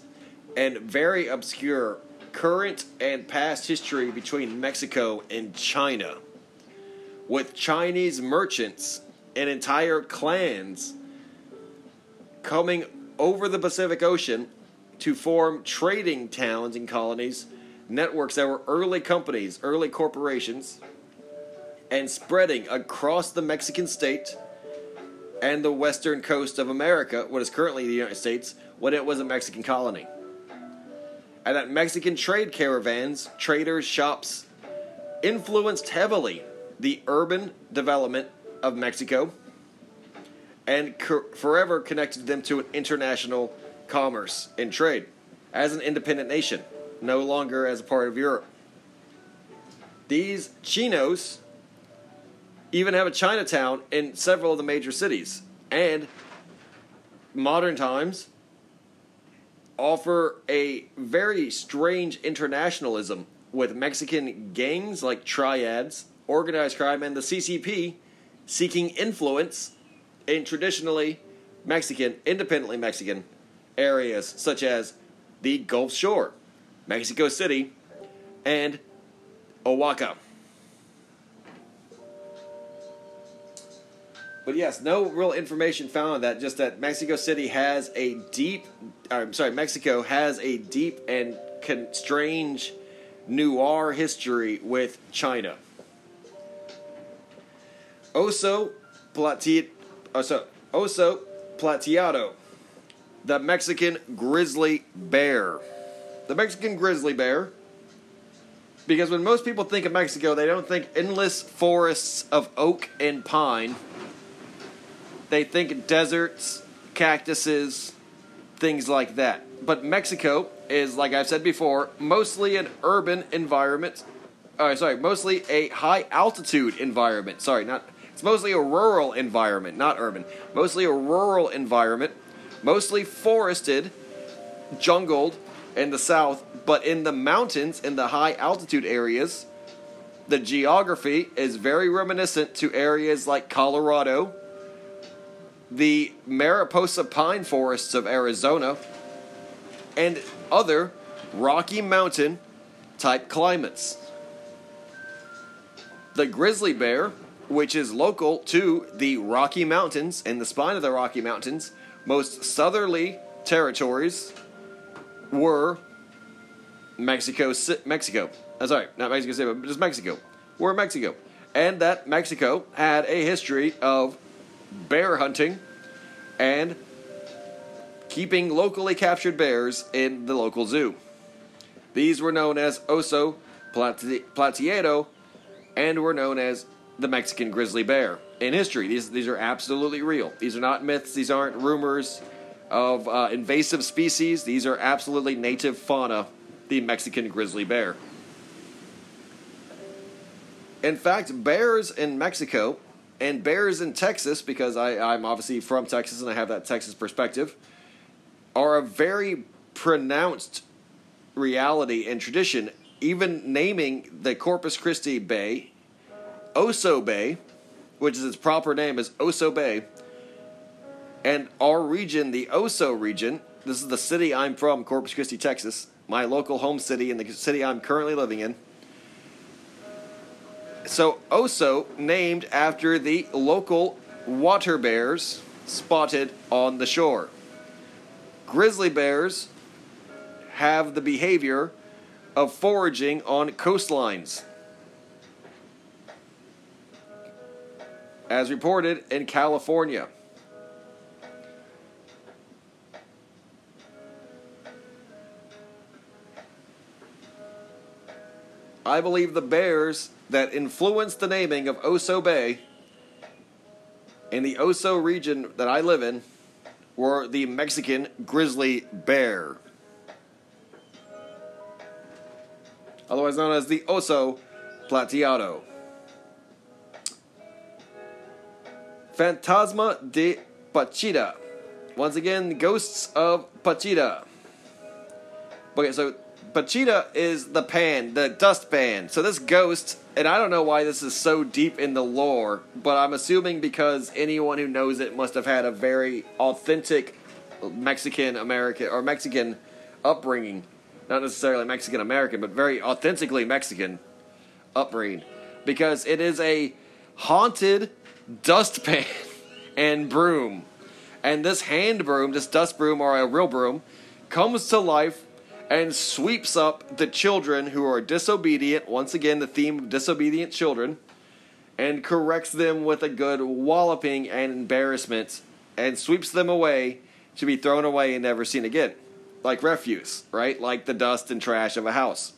and very obscure current and past history between Mexico and China with Chinese merchants and entire clans coming over the Pacific Ocean to form trading towns and colonies, networks that were early companies, early corporations, and spreading across the Mexican state and the western coast of America, what is currently the United States, when it was a Mexican colony. And that Mexican trade caravans, traders, shops, influenced heavily the urban development of Mexico and co- forever connected them to an international commerce and trade as an independent nation, no longer as a part of Europe. These Chinos even have a Chinatown in several of the major cities, and modern times offer a very strange internationalism with Mexican gangs like triads, organized crime, and the CCP seeking influence in traditionally Mexican, independently Mexican areas such as the Gulf Shore, Mexico City, and Oaxaca. But yes, no real information found on that. Just that Mexico City has a deep, I'm sorry, Mexico has a deep and con- strange noir history with China. Oso Plati- Oso, Oso Plateado, the Mexican grizzly bear. The Mexican grizzly bear because when most people think of Mexico, they don't think endless forests of oak and pine. They think deserts, cactuses, things like that. But Mexico is, like I've said before, mostly an urban environment. Uh, sorry, mostly a high altitude environment. Sorry, not. It's mostly a rural environment, not urban. Mostly a rural environment, mostly forested, jungled in the south, but in the mountains, in the high altitude areas, the geography is very reminiscent to areas like Colorado, the Mariposa pine forests of Arizona, and other Rocky Mountain type climates. The grizzly bear, which is local to the Rocky Mountains and the spine of the Rocky Mountains, most southerly territories were Mexico, Mexico. Uh, sorry, not Mexico City, but just Mexico. Were Mexico, and that Mexico had a history of bear hunting and keeping locally captured bears in the local zoo. These were known as Oso Plateado and were known as the Mexican grizzly bear. In history, these, these are absolutely real. These are not myths, these aren't rumors of uh, invasive species. These are absolutely native fauna, the Mexican grizzly bear. In fact, bears in Mexico and bears in Texas, because I, I'm obviously from Texas and I have that Texas perspective, are a very pronounced reality and tradition. Even naming the Corpus Christi Bay Oso Bay, which is its proper name, is Oso Bay. And our region, the Oso region, this is the city I'm from, Corpus Christi, Texas, my local home city and the city I'm currently living in. So, Oso, named after the local water bears spotted on the shore. Grizzly bears have the behavior of foraging on coastlines. As reported in California. I believe the bears that influenced the naming of Oso Bay in the Oso region that I live in were the Mexican grizzly bear. Otherwise known as the Oso Plateado. Fantasma de Pachita. Once again, Ghosts of Pachita. Okay, so Pachita is the pan, the dust pan. So this ghost, and I don't know why this is so deep in the lore, but I'm assuming because anyone who knows it must have had a very authentic Mexican American or Mexican upbringing. Not necessarily Mexican American, but very authentically Mexican upbringing. Because it is a haunted dustpan and broom. And this hand broom, this dust broom or a real broom, comes to life and sweeps up the children who are disobedient. Once again, the theme of disobedient children. And corrects them with a good walloping and embarrassment and sweeps them away to be thrown away and never seen again. Like refuse, right? Like the dust and trash of a house.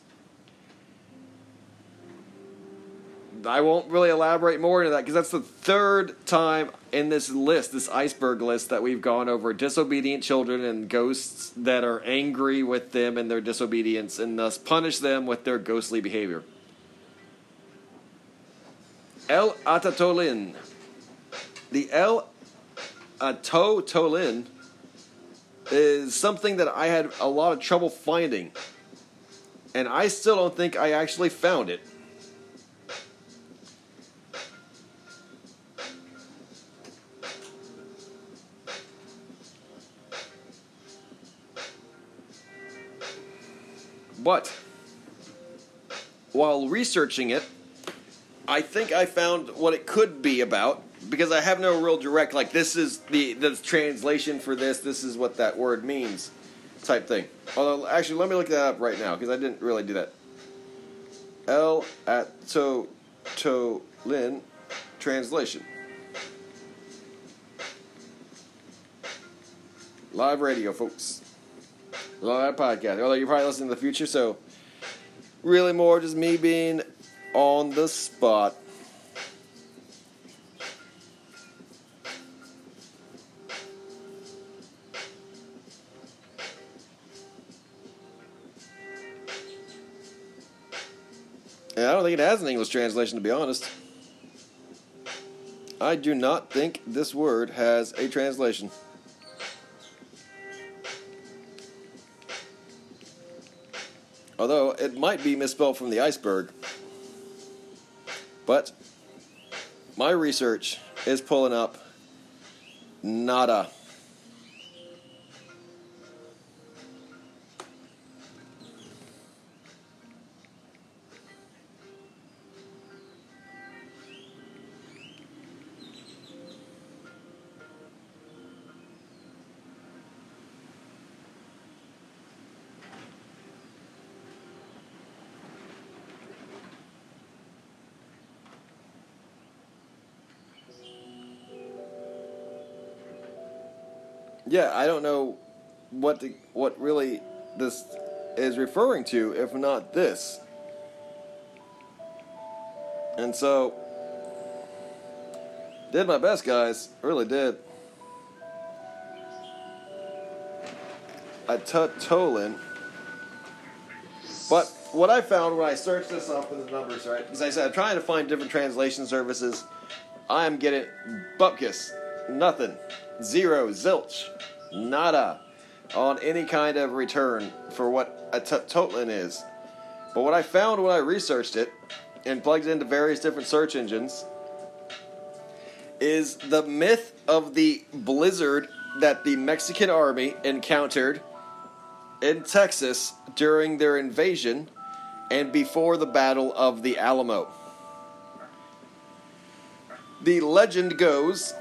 I won't really elaborate more into that because that's the third time in this list, this iceberg list, that we've gone over disobedient children and ghosts that are angry with them and their disobedience and thus punish them with their ghostly behavior. El Atatolin. The El Atotolin is something that I had a lot of trouble finding. And I still don't think I actually found it. But while researching it, I think I found what it could be about because I have no real direct like this is the the translation for this. This is what that word means, type thing. Although actually, let me look that up right now because I didn't really do that. El at to to lin translation. Live radio, folks. Live podcast. Although you're probably listening in the future, so really more just me being on the spot. And I don't think it has an English translation, to be honest. I do not think this word has a translation. Although it might be misspelled from the iceberg. But my research is pulling up nada. Yeah, I don't know what the, what really this is referring to, if not this. And so, did my best, guys. Really did. A tutolin. But what I found when I searched this up in the numbers, right? Because I said I'm trying to find different translation services. I am getting bupkis, nothing, zero, zilch, nada, on any kind of return for what a t- totlin is. But what I found when I researched it and plugged it into various different search engines is the myth of the blizzard that the Mexican army encountered in Texas during their invasion and before the Battle of the Alamo. The legend goes,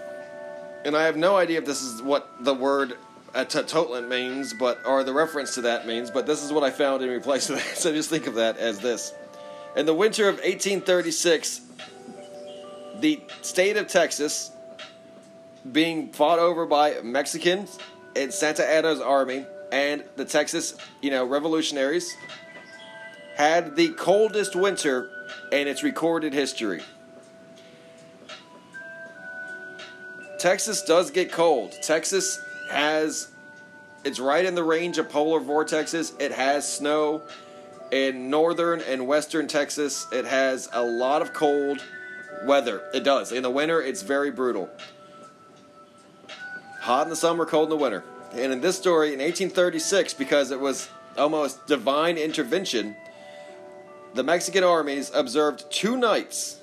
and I have no idea if this is what the word uh, means, but or the reference to that means, but this is what I found in replace of that. So just think of that as this. In the winter of 1836, the state of Texas being fought over by Mexicans and Santa Anna's army and the Texas, you know, revolutionaries had the coldest winter in its recorded history. Texas does get cold. Texas has it's right in the range of polar vortexes. It has snow in northern and western Texas. It has a lot of cold weather. It does. In the winter, it's very brutal. Hot in the summer, cold in the winter. And in this story, in 1836, because it was almost divine intervention, the Mexican armies observed two nights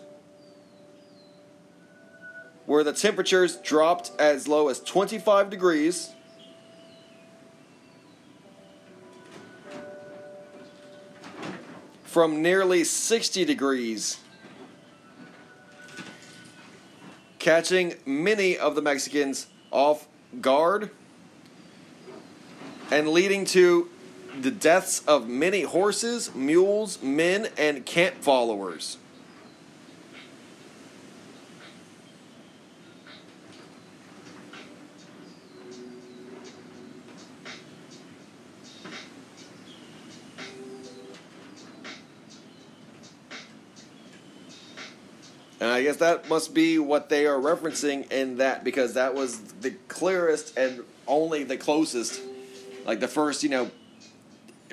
where the temperatures dropped as low as 25 degrees. From nearly 60 degrees, catching many of the Mexicans off guard. and leading to the deaths of many horses, mules, men, and camp followers. And I guess that must be what they are referencing in that because that was the clearest and only the closest, like the first, you know,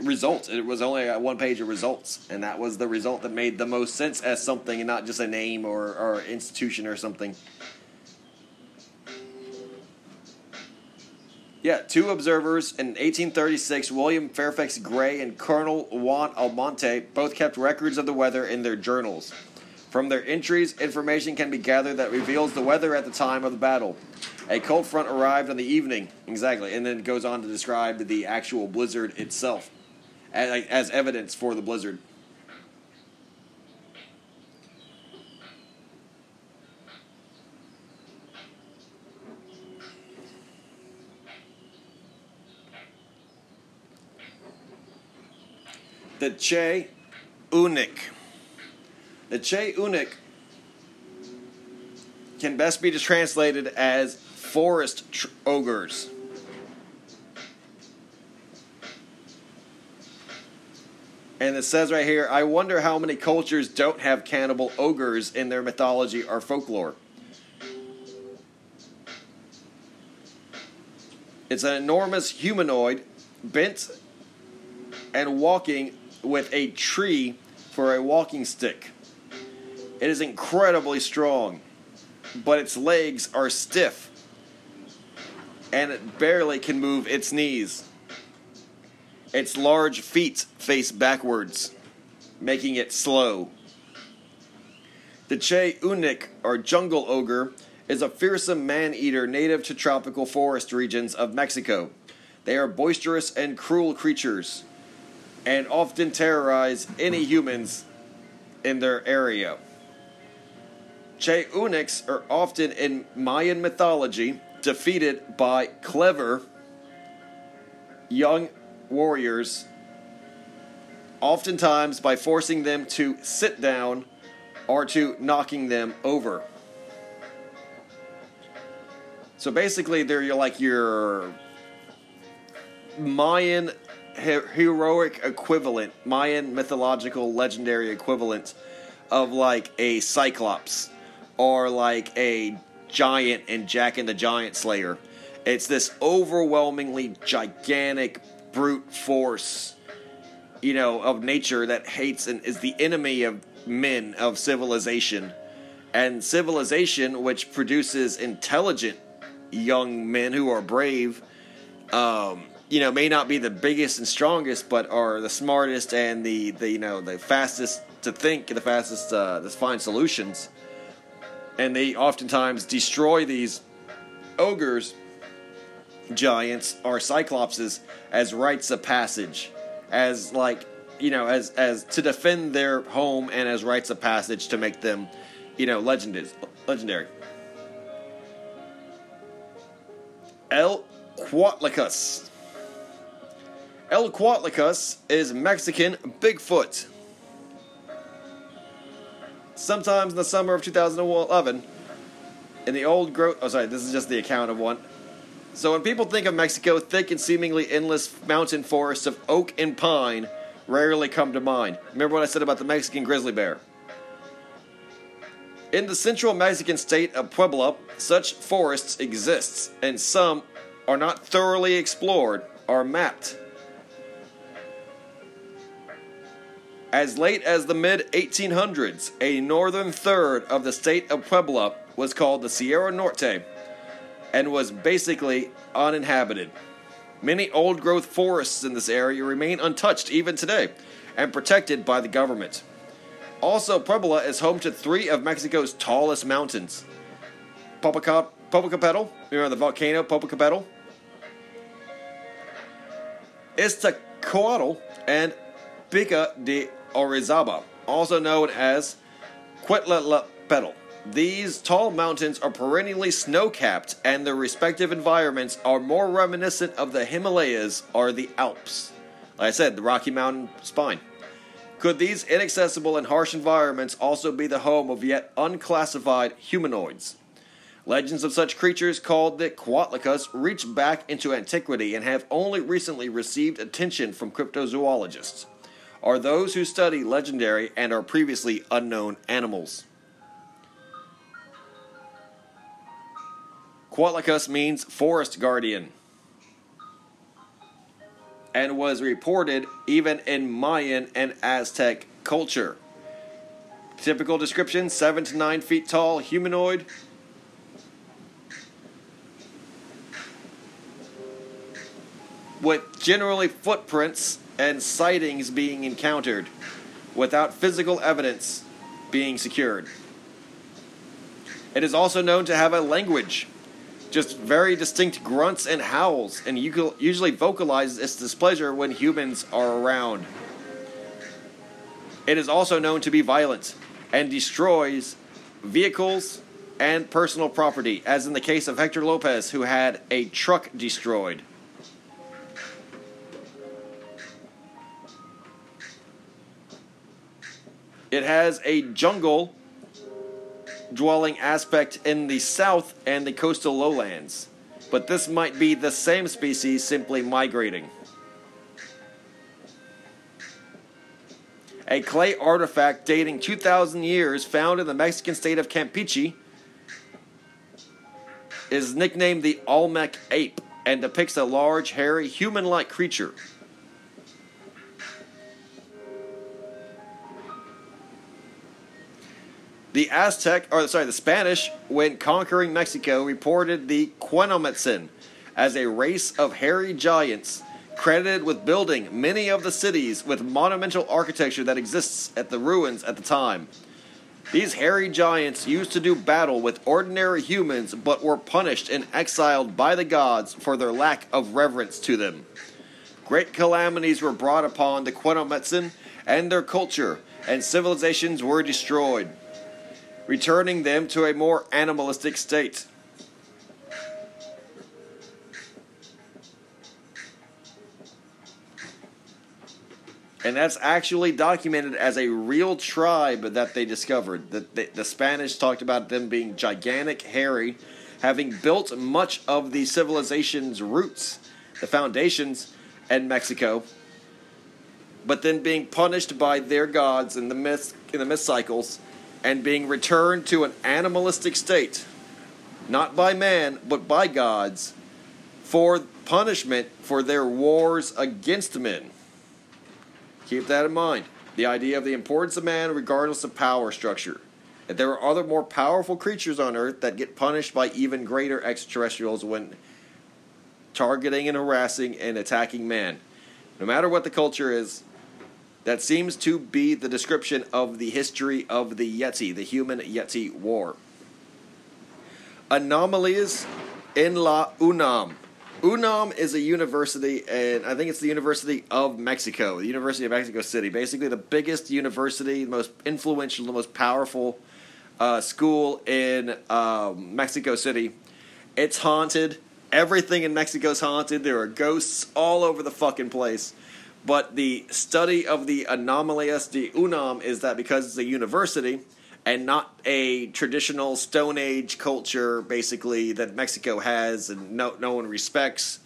results. It was only a one page of results, and that was the result that made the most sense as something and not just a name or, or institution or something. Yeah, two observers in 1836, William Fairfax Gray and Colonel Juan Almonte, both kept records of the weather in their journals. From their entries, information can be gathered that reveals the weather at the time of the battle. A cold front arrived on the evening, exactly, and then goes on to describe the actual blizzard itself as, as evidence for the blizzard. The Che Unik. The Che Unik can best be translated as forest tr- ogres. And it says right here, I wonder how many cultures don't have cannibal ogres in their mythology or folklore. It's an enormous humanoid bent and walking with a tree for a walking stick. It is incredibly strong, but its legs are stiff and it barely can move its knees. Its large feet face backwards, making it slow. The Che Unik, or jungle ogre, is a fearsome man eater native to tropical forest regions of Mexico. They are boisterous and cruel creatures and often terrorize any humans in their area. Che Uniks are often in Mayan mythology defeated by clever young warriors, oftentimes by forcing them to sit down or to knocking them over. So basically, they're like your Mayan heroic equivalent, Mayan mythological legendary equivalent of like a Cyclops or like a giant in Jack and the Giant Slayer. It's this overwhelmingly gigantic brute force, you know, of nature that hates and is the enemy of men, of civilization. And civilization, which produces intelligent young men who are brave, um, you know, may not be the biggest and strongest, but are the smartest and the, the you know, the fastest to think, the fastest uh, to find solutions. And they oftentimes destroy these ogres, giants, or cyclopses as rites of passage, as like you know, as as to defend their home and as rites of passage to make them, you know, legendary. El Quatlicus. El Quatlicus is Mexican Bigfoot. Sometimes in the summer of 2011, in the old growth. Oh, sorry, this is just the account of one. So when people think of Mexico, thick and seemingly endless mountain forests of oak and pine rarely come to mind. Remember what I said about the Mexican grizzly bear? In the central Mexican state of Puebla, such forests exist, and some are not thoroughly explored or mapped. As late as the mid 1800s, a northern third of the state of Puebla was called the Sierra Norte and was basically uninhabited. Many old growth forests in this area remain untouched even today and protected by the government. Also, Puebla is home to three of Mexico's tallest mountains Popocatépetl, remember the volcano Popocatépetl? Iztaccíhuatl, and Pico de Orizaba, also known as Quetzalcoatl. These tall mountains are perennially snow capped, and their respective environments are more reminiscent of the Himalayas or the Alps. Like I said, the Rocky Mountain spine. Could these inaccessible and harsh environments also be the home of yet unclassified humanoids? Legends of such creatures called the Quatlicus reach back into antiquity and have only recently received attention from cryptozoologists, or those who study legendary and are previously unknown animals. Quatlicus means forest guardian and was reported even in Mayan and Aztec culture. Typical description 7 to 9 feet tall, humanoid. With generally footprints and sightings being encountered, without physical evidence being secured. It is also known to have a language just very distinct grunts and howls, and usually vocalizes its displeasure when humans are around. It is also known to be violent and destroys vehicles and personal property, as in the case of Hector Lopez, who had a truck destroyed. It has a jungle dwelling aspect in the south and the coastal lowlands, but this might be the same species simply migrating. A clay artifact dating 2,000 years found in the Mexican state of Campeche is nicknamed the Olmec ape and depicts a large, hairy, human like creature. The Aztec, or sorry, the Spanish, when conquering Mexico, reported the Quinametzin as a race of hairy giants credited with building many of the cities with monumental architecture that exists at the ruins at the time. These hairy giants used to do battle with ordinary humans but were punished and exiled by the gods for their lack of reverence to them. Great calamities were brought upon the Quinametzin and their culture, and civilizations were destroyed returning them to a more animalistic state. And that's actually documented as a real tribe that they discovered. The, the, the, Spanish talked about them being gigantic, hairy, having built much of the civilization's roots, the foundations, in Mexico, but then being punished by their gods in the myth in the myth cycles and being returned to an animalistic state, not by man, but by gods, for punishment for their wars against men. Keep that in mind. The idea of the importance of man regardless of power structure. That there are other more powerful creatures on Earth that get punished by even greater extraterrestrials when targeting and harassing and attacking man. No matter what the culture is, that seems to be the description of the history of the Yeti, the human Yeti war. Anomalies in La UNAM. UNAM is a university, and I think it's the University of Mexico, the University of Mexico City. Basically, the biggest university, the most influential, the most powerful uh, school in uh, Mexico City. It's haunted. Everything in Mexico is haunted. There are ghosts all over the fucking place. But the study of the Anomalias de Unam is that because it's a university and not a traditional Stone Age culture, basically, that Mexico has and no, no one respects,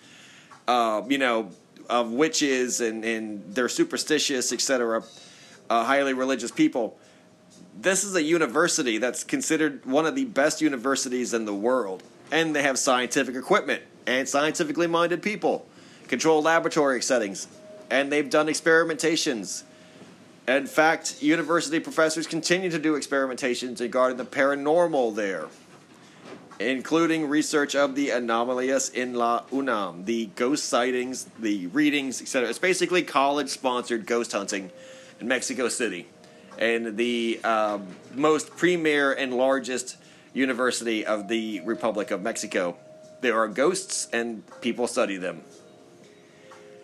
uh, you know, of witches and, and they're superstitious, etc., uh, highly religious people. This is a university that's considered one of the best universities in the world. And they have scientific equipment and scientifically minded people, controlled laboratory settings, and they've done experimentations. In fact, university professors continue to do experimentations regarding the paranormal there, including research of the anomalias in La UNAM, the ghost sightings, the readings, etc. It's basically college sponsored ghost hunting in Mexico City, and the um, most premier and largest university of the Republic of Mexico. There are ghosts, and people study them.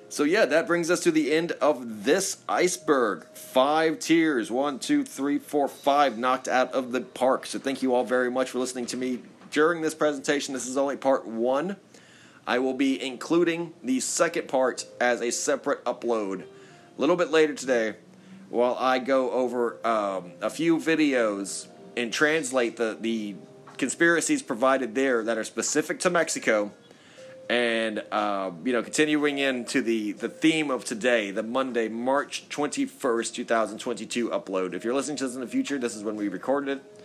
So yeah, that brings us to the end of this iceberg. Five tiers, one, two, three, four, five, knocked out of the park. So thank you all very much for listening to me during this presentation. This is only part one. I will be including the second part as a separate upload a little bit later today, while I go over um, a few videos and translate the the conspiracies provided there that are specific to Mexico and uh, you know continuing into the the theme of today the monday march 21st 2022 upload. If you're listening to this in the future this is when we recorded it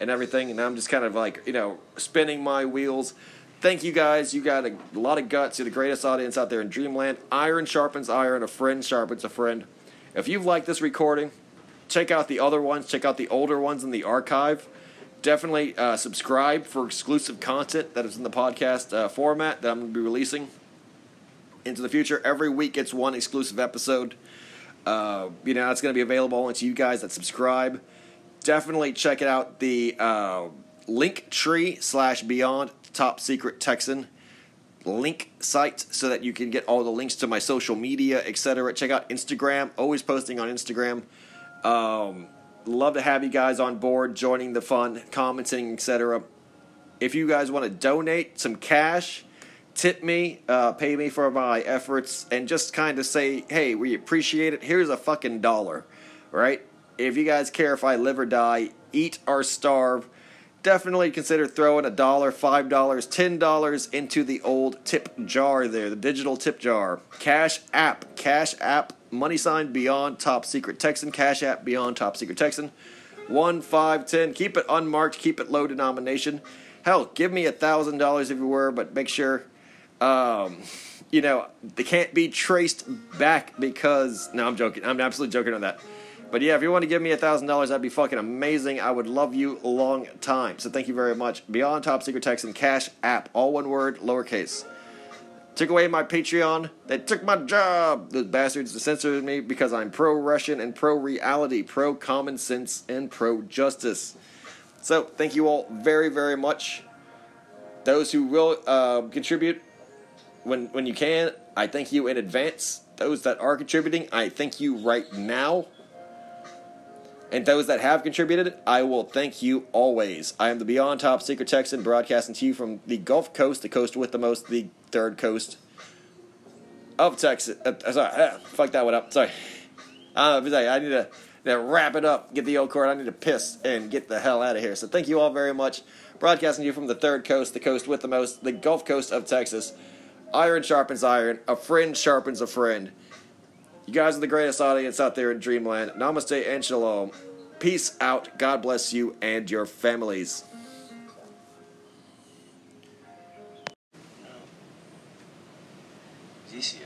and everything. And i'm just kind of like you know spinning my wheels. Thank you guys. You got a lot of guts. You're the greatest audience out there in dreamland. Iron sharpens iron. A friend sharpens a friend. If you've liked this recording check out the other ones. Check out the older ones in the archive definitely uh, subscribe for exclusive content that is in the podcast uh, format that I'm going to be releasing into the future. Every week, it's one exclusive episode. Uh, you know, it's going to be available only to you guys that subscribe. Definitely check it out the uh, link tree slash beyond top secret Texan link site so that you can get all the links to my social media, etc. Check out Instagram, always posting on Instagram. Um, love to have you guys on board, joining the fun, commenting, etc. If you guys want to donate some cash, tip me, uh, pay me for my efforts, and just kind of say, hey, we appreciate it. Here's a fucking dollar, right? If you guys care if I live or die, eat or starve, definitely consider throwing a dollar, five dollars, ten dollars into the old tip jar there, the digital tip jar. Cash app, cash app money sign beyond top secret Texan, Cash App beyond top secret Texan. One, five, ten. Keep it unmarked, keep it low denomination. Hell, give me a thousand dollars if you were, but make sure um, you know, they can't be traced back because no, I'm joking. I'm absolutely joking on that. But yeah, if you want to give me a thousand dollars, that'd be fucking amazing. I would love you a long time. So thank you very much. Beyond Top Secret Texan Cash App, all one word, lowercase took away my Patreon. They took my job. Those bastards censored me because I'm pro Russian and pro reality, pro common sense, and pro justice. So, thank you all very, very much. Those who will uh, contribute when when you can, I thank you in advance. Those that are contributing, I thank you right now. And those that have contributed, I will thank you always. I am the Beyond Top Secret Texan broadcasting to you from the Gulf Coast, the coast with the most, the third coast of Texas. Uh, uh sorry, uh, fuck that one up. Sorry. Uh, I need to, to wrap it up, get the old cord. I need to piss and get the hell out of here. So thank you all very much. Broadcasting to you from the third coast, the coast with the most, the Gulf Coast of Texas. Iron sharpens iron. A friend sharpens a friend. You guys are the greatest audience out there in Dreamland. Namaste and shalom. Peace out. God bless you and your families. this year.